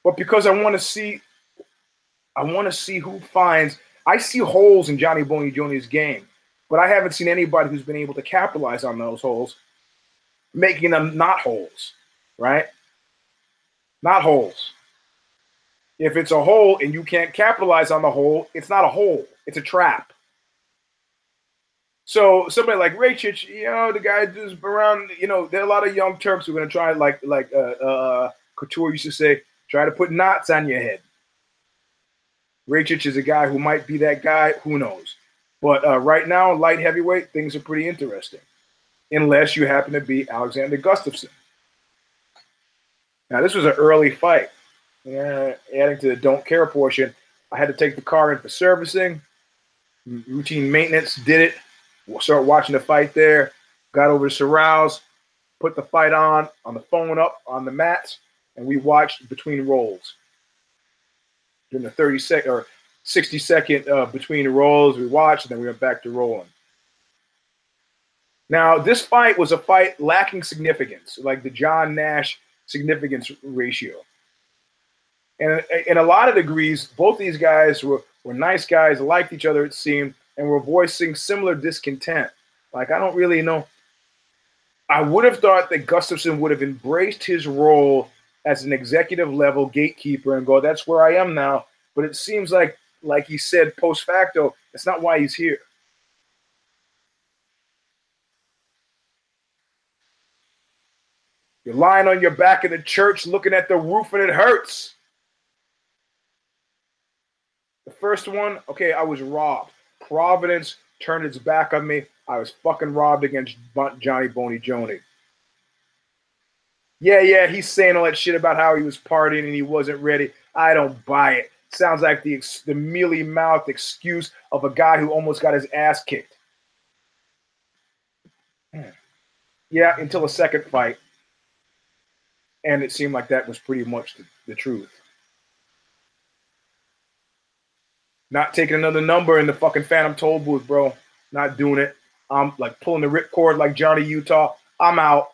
but because I want to see I want to see who finds I see holes in Johnny Boney Jr.'s game, but I haven't seen anybody who's been able to capitalize on those holes, making them not holes, right? Not holes. If it's a hole and you can't capitalize on the hole, it's not a hole, it's a trap. So somebody like Rakic, you know, the guy who's around, you know, there are a lot of young Turks who are going to try, like like uh, uh, Couture used to say, try to put knots on your head. Rakic is a guy who might be that guy. Who knows? But uh, right now, light heavyweight, things are pretty interesting, unless you happen to be Alexander Gustafsson. Now, this was an early fight. Yeah, adding to the don't care portion, I had to take the car in for servicing, routine maintenance, did it. Start watching the fight there. Got over to Sorrow's, put the fight on on the phone up on the mats, and we watched between rolls. During the 30 second or 60 second uh, between rolls, we watched, and then we went back to rolling. Now, this fight was a fight lacking significance, like the John Nash significance ratio. And in a lot of degrees, both these guys were, were nice guys, liked each other, it seemed, and were voicing similar discontent. Like, I don't really know. I would have thought that Gustafsson would have embraced his role as an executive level gatekeeper and go, that's where I am now. But it seems like, like he said post facto, that's not why he's here. You're lying on your back in the church looking at the roof and it hurts. The first one, okay, I was robbed. Providence turned its back on me. I was fucking robbed against Johnny Boney Joni. Yeah, yeah, he's saying all that shit about how he was partying and he wasn't ready. I don't buy it. Sounds like the the mealy mouthed excuse of a guy who almost got his ass kicked. Yeah, until a second fight. And it seemed like that was pretty much the, the truth. Not taking another number in the fucking Phantom Toll booth, bro. Not doing it. I'm like pulling the ripcord like Johnny Utah. I'm out.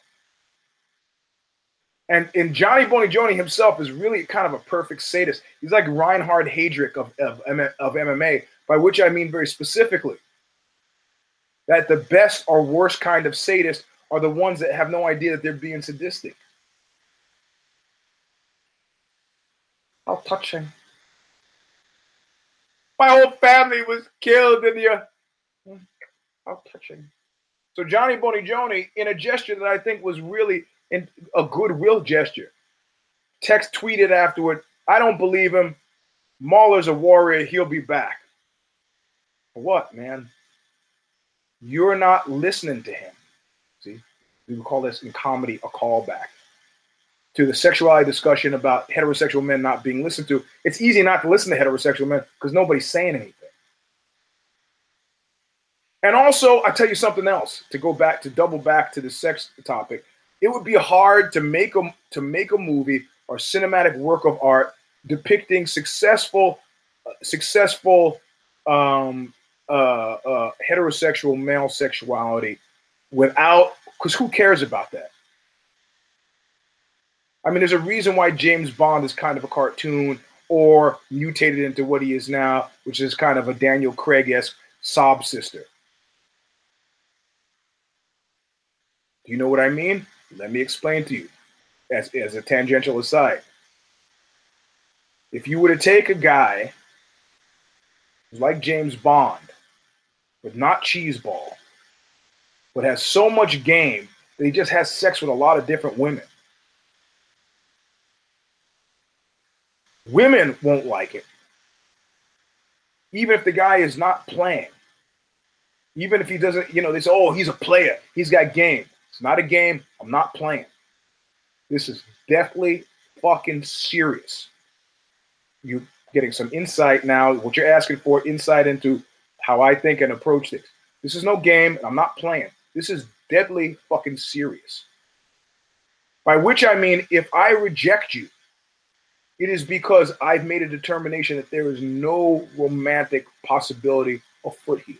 And and Johnny Bonigioni himself is really kind of a perfect sadist. He's like Reinhard Heydrich of, of, of MMA, by which I mean very specifically that the best or worst kind of sadist are the ones that have no idea that they're being sadistic. How touching. My whole family was killed in the. Uh, How touching. So Johnny Bonigioni, in a gesture that I think was really in a goodwill gesture, text tweeted afterward, I don't believe him. Mauler's a warrior. He'll be back. What, man? You're not listening to him. See, we would call this in comedy a callback to the sexuality discussion about heterosexual men not being listened to. It's easy not to listen to heterosexual men because nobody's saying anything. And also, I tell you something else to go back to double back to the sex topic. It would be hard to make a to make a movie or cinematic work of art depicting successful, uh, successful um, uh, uh, heterosexual male sexuality without, because who cares about that? I mean, there's a reason why James Bond is kind of a cartoon or mutated into what he is now, which is kind of a Daniel Craig esque sob sister. Do you know what I mean? Let me explain to you as, as a tangential aside. If you were to take a guy like James Bond but not cheeseball, but has so much game that he just has sex with a lot of different women. Women won't like it. Even if the guy is not playing. Even if he doesn't, you know, they say, oh, he's a player. He's got game. It's not a game. I'm not playing. This is definitely fucking serious. You're getting some insight now. What you're asking for, insight into how I think and approach this. This is no game, and I'm not playing. This is deadly fucking serious. By which I mean, if I reject you, it is because I've made a determination that there is no romantic possibility afoot here.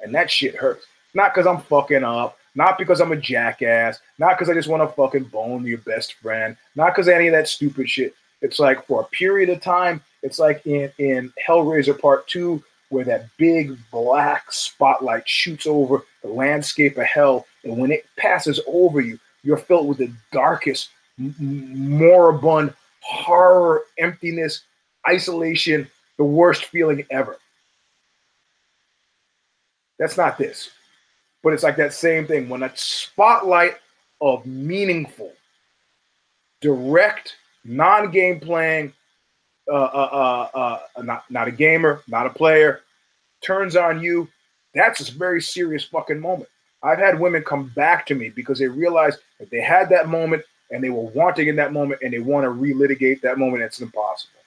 And that shit hurts. Not because I'm fucking up, not because I'm a jackass, not because I just want to fucking bone your best friend, not because any of that stupid shit. It's like for a period of time, it's like in, in Hellraiser Part 2, where that big black spotlight shoots over the landscape of hell. And when it passes over you, you're filled with the darkest, moribund horror, emptiness, isolation, the worst feeling ever. That's not this. But it's like that same thing. When a spotlight of meaningful, direct, non game playing, uh, uh, uh, uh, not not a gamer, not a player, turns on you, that's a very serious fucking moment. I've had women come back to me because they realized that they had that moment and they were wanting in that moment and they want to relitigate that moment. It's impossible.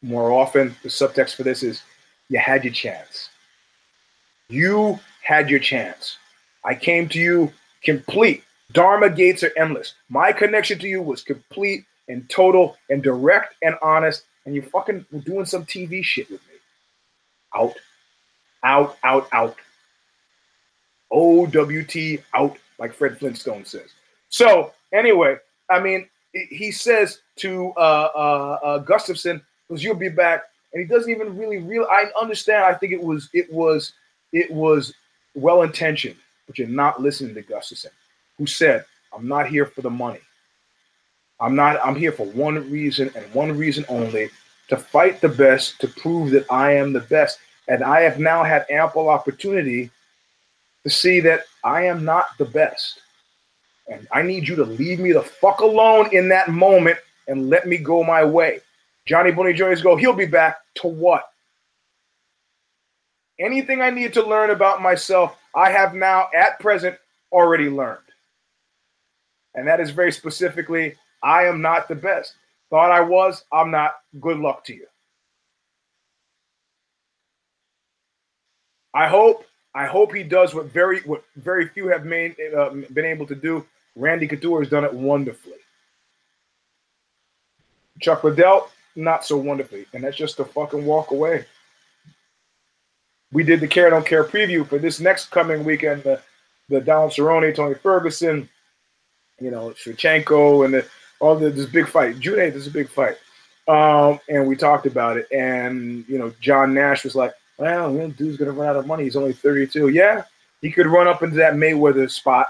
More often, the subtext for this is you had your chance. You had your chance. I came to you complete. Dharma gates are endless. My connection to you was complete and total and direct and honest, and you fucking were doing some TV shit with me. Out, out, out, out. OWT out, like Fred Flintstone says. So, anyway, I mean, he says to uh, uh, uh, Gustafsson, because you'll be back, and he doesn't even really real. I understand. I think it was it was it was well intentioned, but you're not listening to Gustafsson, who said, "I'm not here for the money. I'm not, I'm here for one reason and one reason only to fight the best, to prove that I am the best. And I have now had ample opportunity to see that I am not the best. And I need you to leave me the fuck alone in that moment and let me go my way. Johnny Bonigioni's go, he'll be back to what? Anything I need to learn about myself, I have now at present already learned. And that is very specifically I am not the best. Thought I was, I'm not. Good luck to you. I hope I hope he does what very what very few have made uh, been able to do, Randy Couture has done it wonderfully. Chuck Liddell, not so wonderfully. And that's just a fucking walk away. We did the Care Don't Care preview for this next coming weekend. The, the Donald Cerrone, Tony Ferguson, you know, Shevchenko, and the, all the, this big fight. June 8th is a big fight. Um, and we talked about it. And, you know, John Nash was like, well, dude's to run out of money. He's only 32. Yeah, he could run up into that Mayweather spot.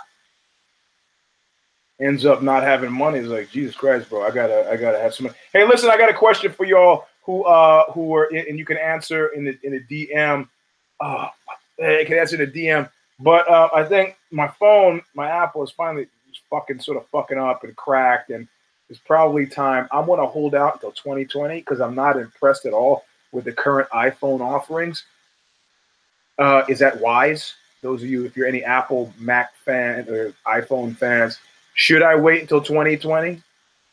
Ends up not having money. It's like, Jesus Christ, bro, I gotta, I gotta have some money. Hey, listen, I got a question for y'all who, uh, who are, in, and you can answer in the in the DM. Oh, I can answer in the DM. But uh, I think my phone, my Apple, is finally fucking sort of fucking up and cracked, and it's probably time. I'm gonna hold out until 2020 because I'm not impressed at all with the current iPhone offerings. Uh, is that wise? Those of you, if you're any Apple, Mac fan, or iPhone fans, should I wait until 2020?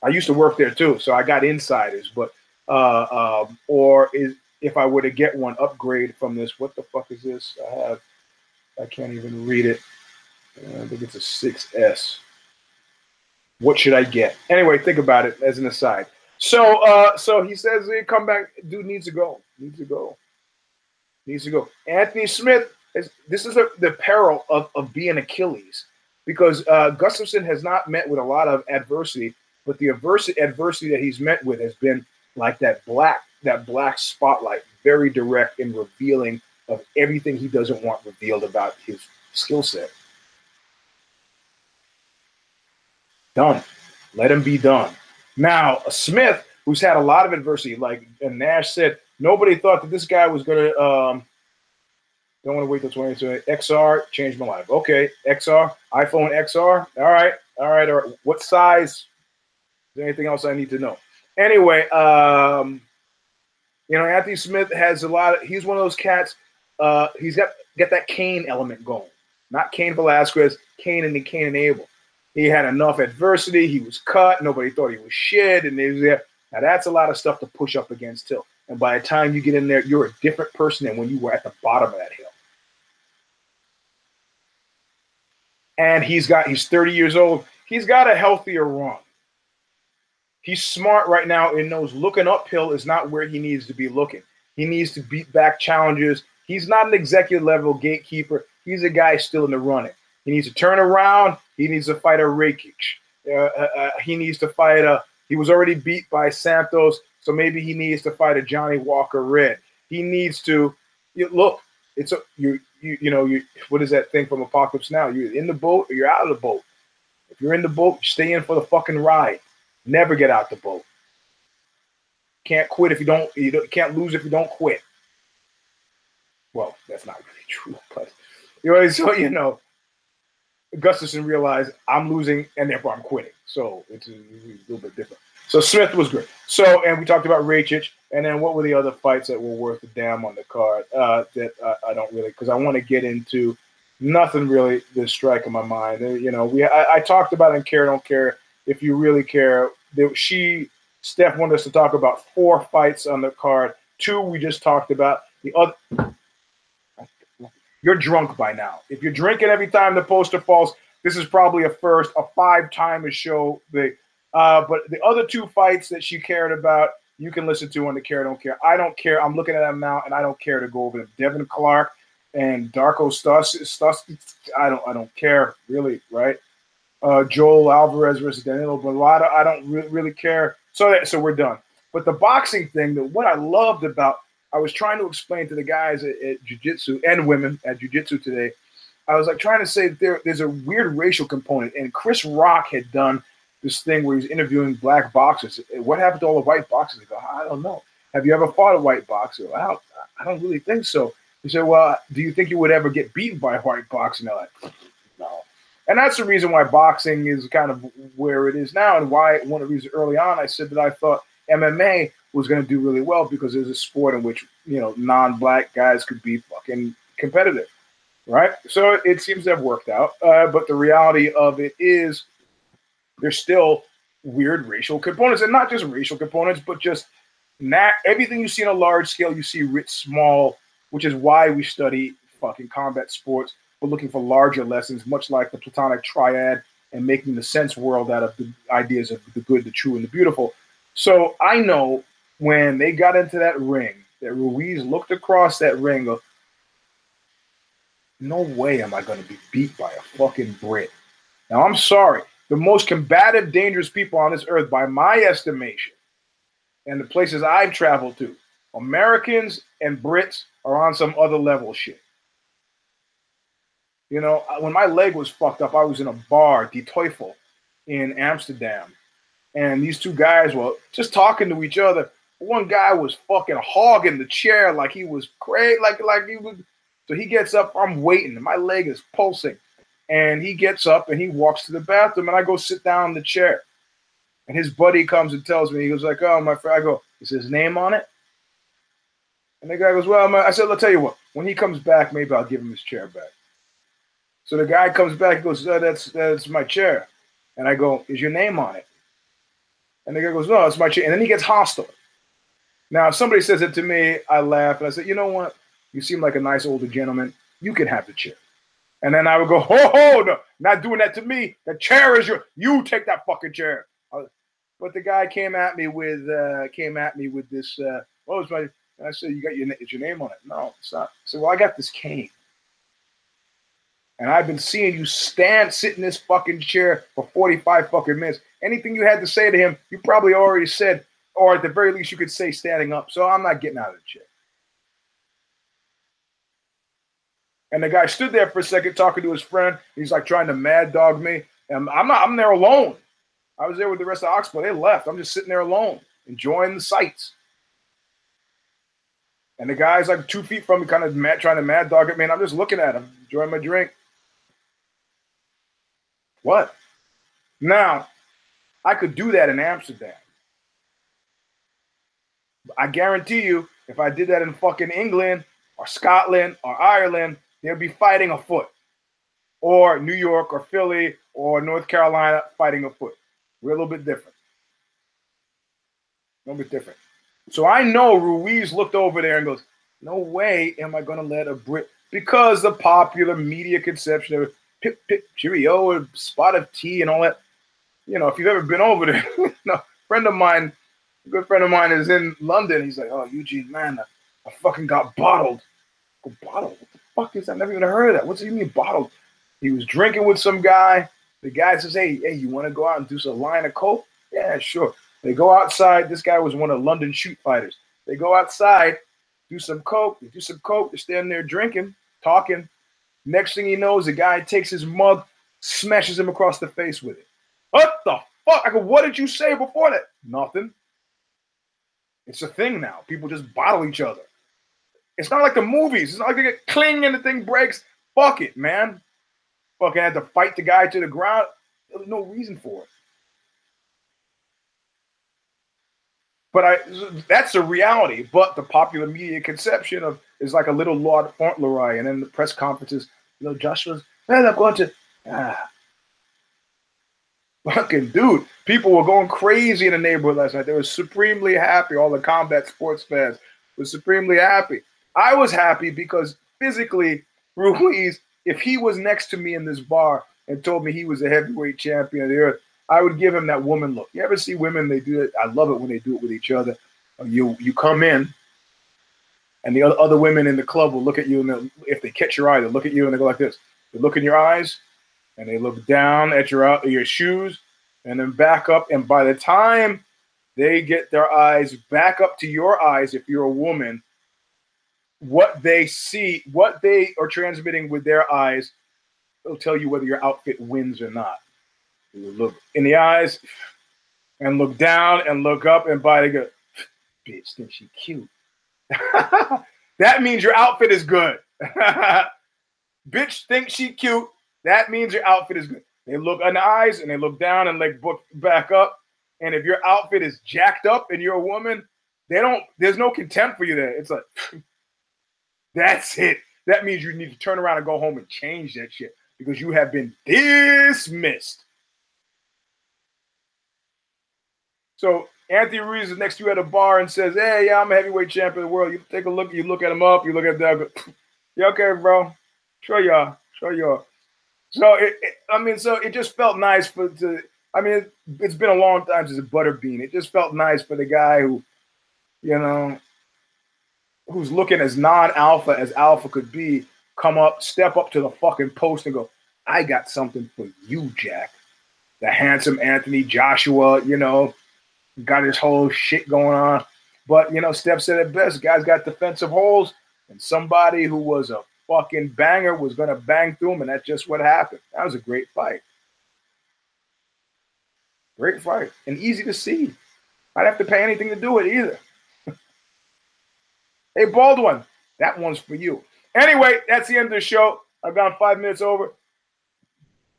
I used to work there too, so I got insiders. But uh, um, or is if I were to get one upgrade from this, what the fuck is this? I have, I can't even read it. Uh, I think it's a 6S. What should I get? Anyway, think about it as an aside. So, uh, so he says, hey, "Come back, dude needs to go. Needs to go. Needs to go." Anthony Smith is. This is a, the peril of of being Achilles, because uh, Gustafsson has not met with a lot of adversity, but the adversity adversity that he's met with has been like that black that black spotlight, very direct and revealing of everything he doesn't want revealed about his skill set. Done. Let him be done. Now, Smith, who's had a lot of adversity, like Nash said, nobody thought that this guy was going to. Um, don't want to wait till 2020. XR changed my life. Okay, XR, iPhone XR. All right, all right, all right. What size? Is there anything else I need to know? Anyway, um, you know, Anthony Smith has a lot of. He's one of those cats. Uh, he's got got that Cain element going. Not Cain Velasquez, Cain and the Cain and Abel. He had enough adversity. He was cut. Nobody thought he was shit, and he was there. Now that's a lot of stuff to push up against too. And by the time you get in there, you're a different person than when you were at the bottom of that hill. And he's got he's 30 years old. He's got a healthier run. He's smart right now and knows looking uphill is not where he needs to be looking. He needs to beat back challenges. He's not an executive level gatekeeper. He's a guy still in the running. He needs to turn around. He needs to fight a Rakic. Uh, uh, uh, he needs to fight a. He was already beat by Santos, so maybe he needs to fight a Johnny Walker Red. He needs to you, look. It's a you you you know you. What is that thing from Apocalypse Now? You're in the boat or you're out of the boat. If you're in the boat, stay in for the fucking ride. Never get out the boat. Can't quit if you don't. You don't, can't lose if you don't quit. Well, that's not really true, but you so you know, Gustafsson realized I'm losing and therefore I'm quitting. So it's a, a, little bit different. So Smith was great. So and we talked about Rakic, and then what were the other fights that were worth a damn on the card uh, that I don't really because I want to get into nothing really that's striking my mind. You know, we I, I, talked about in Care Don't Care. If you really care, she Steph wanted us to talk about four fights on the card. Two we just talked about. The other you're drunk by now. If you're drinking every time the poster falls, this is probably a first, a five time a show. The uh, but the other two fights that she cared about, you can listen to on the Care Don't Care. I don't care. I'm looking at them now, and I don't care to go over them. Devin Clark and Darko Stus, Stus I don't I don't care really, right? Uh, Joel Alvarez versus Danilo Belluardo, I don't re- really care. So that, so we're done. But the boxing thing, that what I loved about I was trying to explain to the guys at, at jiu-jitsu and women at jiu-jitsu today. I was like trying to say there, there's a weird racial component. And Chris Rock had done this thing where he's interviewing black boxers. What happened to all the white boxers? They go, I don't know. Have you ever fought a white boxer? I don't, I don't really think so. He said, Well, do you think you would ever get beaten by a white boxer? And like, No. And that's the reason why boxing is kind of where it is now, and why one of the reasons early on I said that I thought MMA was going to do really well because was a sport in which you know non-black guys could be fucking competitive, right? So it seems to have worked out. Uh, but the reality of it is, there's still weird racial components, and not just racial components, but just not everything you see on a large scale, you see writ small, which is why we study fucking combat sports. We're looking for larger lessons, much like the Platonic triad and making the sense world out of the ideas of the good, the true, and the beautiful. So I know when they got into that ring, that Ruiz looked across that ring of, no way am I going to be beat by a fucking Brit. Now I'm sorry, the most combative, dangerous people on this earth, by my estimation, and the places I've traveled to, Americans and Brits are on some other level shit. You know, when my leg was fucked up, I was in a bar, Die Teufel, in Amsterdam. And these two guys were just talking to each other. One guy was fucking hogging the chair like he was crazy, like like he was. So he gets up. I'm waiting. My leg is pulsing, and he gets up and he walks to the bathroom. And I go sit down in the chair. And his buddy comes and tells me, he goes like, "Oh, my friend." I go, "Is his name on it?" And the guy goes, "Well," I said, "I'll tell you what. When he comes back, maybe I'll give him his chair back." So the guy comes back and goes, oh, "That's that's my chair," and I go, "Is your name on it?" And the guy goes, "No, it's my chair." And then he gets hostile. Now, if somebody says it to me, I laugh and I say, "You know what? You seem like a nice older gentleman. You can have the chair." And then I would go, "Ho ho! No, not doing that to me. The chair is your. You take that fucking chair." Uh, but the guy came at me with uh, came at me with this. Uh, what was my? And I said, "You got your, it's your name on it." No, it's not. I said, "Well, I got this cane." And I've been seeing you stand, sit in this fucking chair for 45 fucking minutes. Anything you had to say to him, you probably already said, or at the very least, you could say standing up. So I'm not getting out of the chair. And the guy stood there for a second talking to his friend. He's like trying to mad dog me. And I'm not, I'm there alone. I was there with the rest of Oxbow. They left. I'm just sitting there alone, enjoying the sights. And the guy's like two feet from me, kind of mad, trying to mad dog at me. And I'm just looking at him, enjoying my drink. What? Now, I could do that in Amsterdam. I guarantee you, if I did that in fucking England or Scotland or Ireland, they'd be fighting a foot. Or New York or Philly or North Carolina fighting a foot. We're a little bit different. A little bit different. So I know Ruiz looked over there and goes, No way am I going to let a Brit, because the popular media conception of pip pip cheerio or spot of tea and all that. You know, if you've ever been over there, know, friend of mine, a good friend of mine is in London. He's like, oh, Eugene, man, I, I fucking got bottled. Go bottled? What the fuck is that? I never even heard of that. What's he mean bottled? He was drinking with some guy. The guy says, hey, hey, you want to go out and do some line of coke? Yeah, sure. They go outside. This guy was one of London shoot fighters. They go outside, do some coke. They do some coke. They're standing there drinking, talking. Next thing he knows, the guy takes his mug, smashes him across the face with it. What the fuck? I go, what did you say before that? Nothing. It's a thing now. People just bottle each other. It's not like the movies. It's not like they get cling and the thing breaks. Fuck it, man. Fucking had to fight the guy to the ground. There was no reason for it. But I that's the reality. But the popular media conception of is like a little Lord Fauntleroy, and then the press conferences, you know, Joshua's, man, I'm going to ah. Fucking dude, people were going crazy in the neighborhood last night. They were supremely happy. All the combat sports fans were supremely happy. I was happy because physically, Ruiz, if he was next to me in this bar and told me he was a heavyweight champion of the earth, I would give him that woman look. You ever see women? They do it. I love it when they do it with each other. Uh, you you come in, and the other, other women in the club will look at you, and if they catch your eye, they look at you and they go like this. They look in your eyes, and they look down at your uh, your shoes, and then back up. And by the time they get their eyes back up to your eyes, if you're a woman, what they see, what they are transmitting with their eyes, will tell you whether your outfit wins or not. You look in the eyes and look down and look up and by the go, bitch, think she cute. that means your outfit is good. bitch think she cute. That means your outfit is good. They look in the eyes and they look down and like book back up. And if your outfit is jacked up and you're a woman, they don't, there's no contempt for you there. It's like, that's it. That means you need to turn around and go home and change that shit because you have been dismissed. So Anthony Ruiz is next to you at a bar and says, "Hey, yeah, I'm a heavyweight champion of the world." You take a look, you look at him up, you look at that. Yeah, okay, bro. Sure, y'all. Sure, y'all. So it, it, I mean, so it just felt nice for to. I mean, it's been a long time since a butterbean. It just felt nice for the guy who, you know, who's looking as non-alpha as alpha could be, come up, step up to the fucking post and go, "I got something for you, Jack." The handsome Anthony Joshua, you know, got his whole shit going on. But you know, Steph said it best. Guys got defensive holes, and somebody who was a fucking banger was gonna bang through him, and that's just what happened. That was a great fight. Great fight. And easy to see. I would have to pay anything to do it either. hey, Baldwin, that one's for you. Anyway, that's the end of the show. I've gone five minutes over.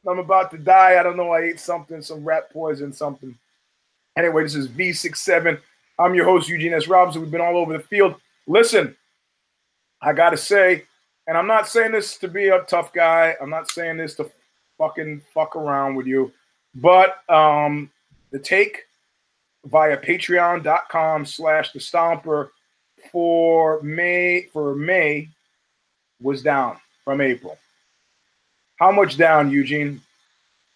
I'm about to die. I don't know. I ate something, some rat poison, something. Anyway, this is V67. I'm your host, Eugene S. Robinson. We've been all over the field. Listen, I got to say, and I'm not saying this to be a tough guy. I'm not saying this to fucking fuck around with you. But um, the take via patreon.com slash the stomper for May for May was down from April. How much down, Eugene?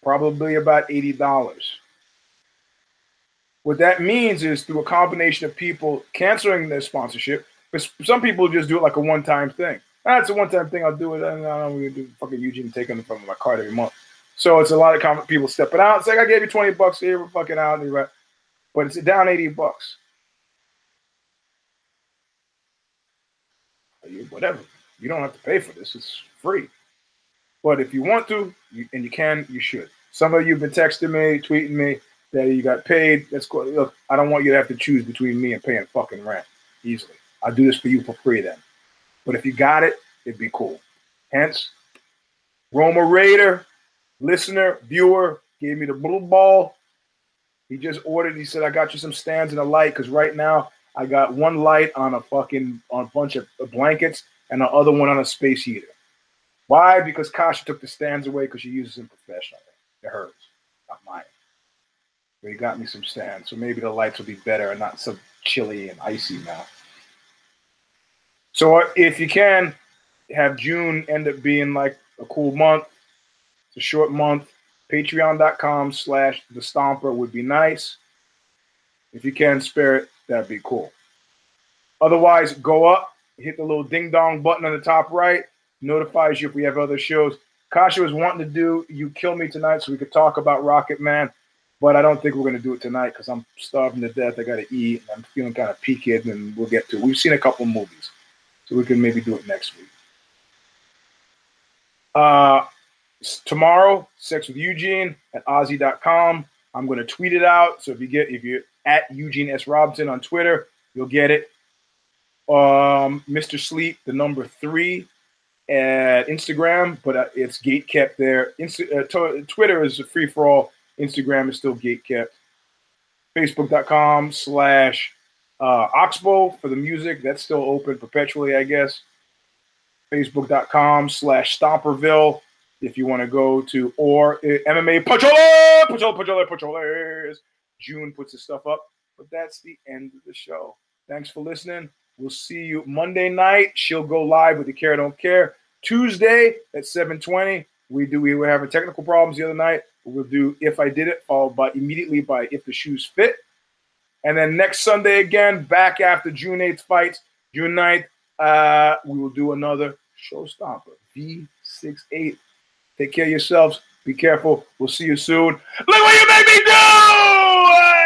Probably about $80. What that means is through a combination of people canceling their sponsorship, but some people just do it like a one-time thing. That's a one-time thing. I'll do it. I don't know. We do fucking Eugene taking from my card every month. So it's a lot of people stepping out. It's like I gave you 20 bucks here, we're fucking out. and right. But it's down 80 bucks. Whatever. You don't have to pay for this. It's free. But if you want to, you, and you can, you should. Some of you have been texting me, tweeting me that you got paid. That's cool. Look, I don't want you to have to choose between me and paying fucking rent easily. I'll do this for you for free then. But if you got it, it'd be cool. Hence, Roma Raider, listener, viewer, gave me the blue ball. He just ordered. He said, "I got you some stands and a light because right now I got one light on a fucking on a bunch of blankets and the other one on a space heater. Why? Because Kasha took the stands away because she uses them professionally. It hurts, not mine. But he got me some stands, so maybe the lights will be better and not so chilly and icy now. So if you can have June end up being like a cool month, it's a short month. Patreon.com slash the stomper would be nice. If you can spare it, that'd be cool. Otherwise, go up, hit the little ding dong button on the top right, notifies you if we have other shows. Kasha was wanting to do You Kill Me tonight so we could talk about Rocket Man, but I don't think we're going to do it tonight because I'm starving to death. I got to eat. I'm feeling kind of peaked, and we'll get to it. We've seen a couple movies, so we can maybe do it next week. Uh, tomorrow, Sex with Eugene at OZY.com. I'm going to tweet it out. So if you get, if you're at Eugene S. Robinson on Twitter, you'll get it. Um, Mr. Sleep, the number three at Instagram, but uh, it's gate kept there. Insta- uh, Twitter is a free for all. Instagram is still gate kept. Facebook.com slash uh, Oxbow for the music. That's still open perpetually, I guess. Facebook.com slash Stomperville if you want to go to or uh, MMA Pachola, Pachola, Pachola, Pacholas. June puts his stuff up. But that's the end of the show. Thanks for listening. We'll see you Monday night. She'll go live with the Care Don't Care. Tuesday at 7:20. We do we were having technical problems the other night. We'll do if I did it, followed by immediately by if the shoes fit. And then next Sunday again, back after June 8th fights, June 9th, uh, we will do another Showstomper. V68. Take care of yourselves. Be careful. We'll see you soon. Look what you made me do!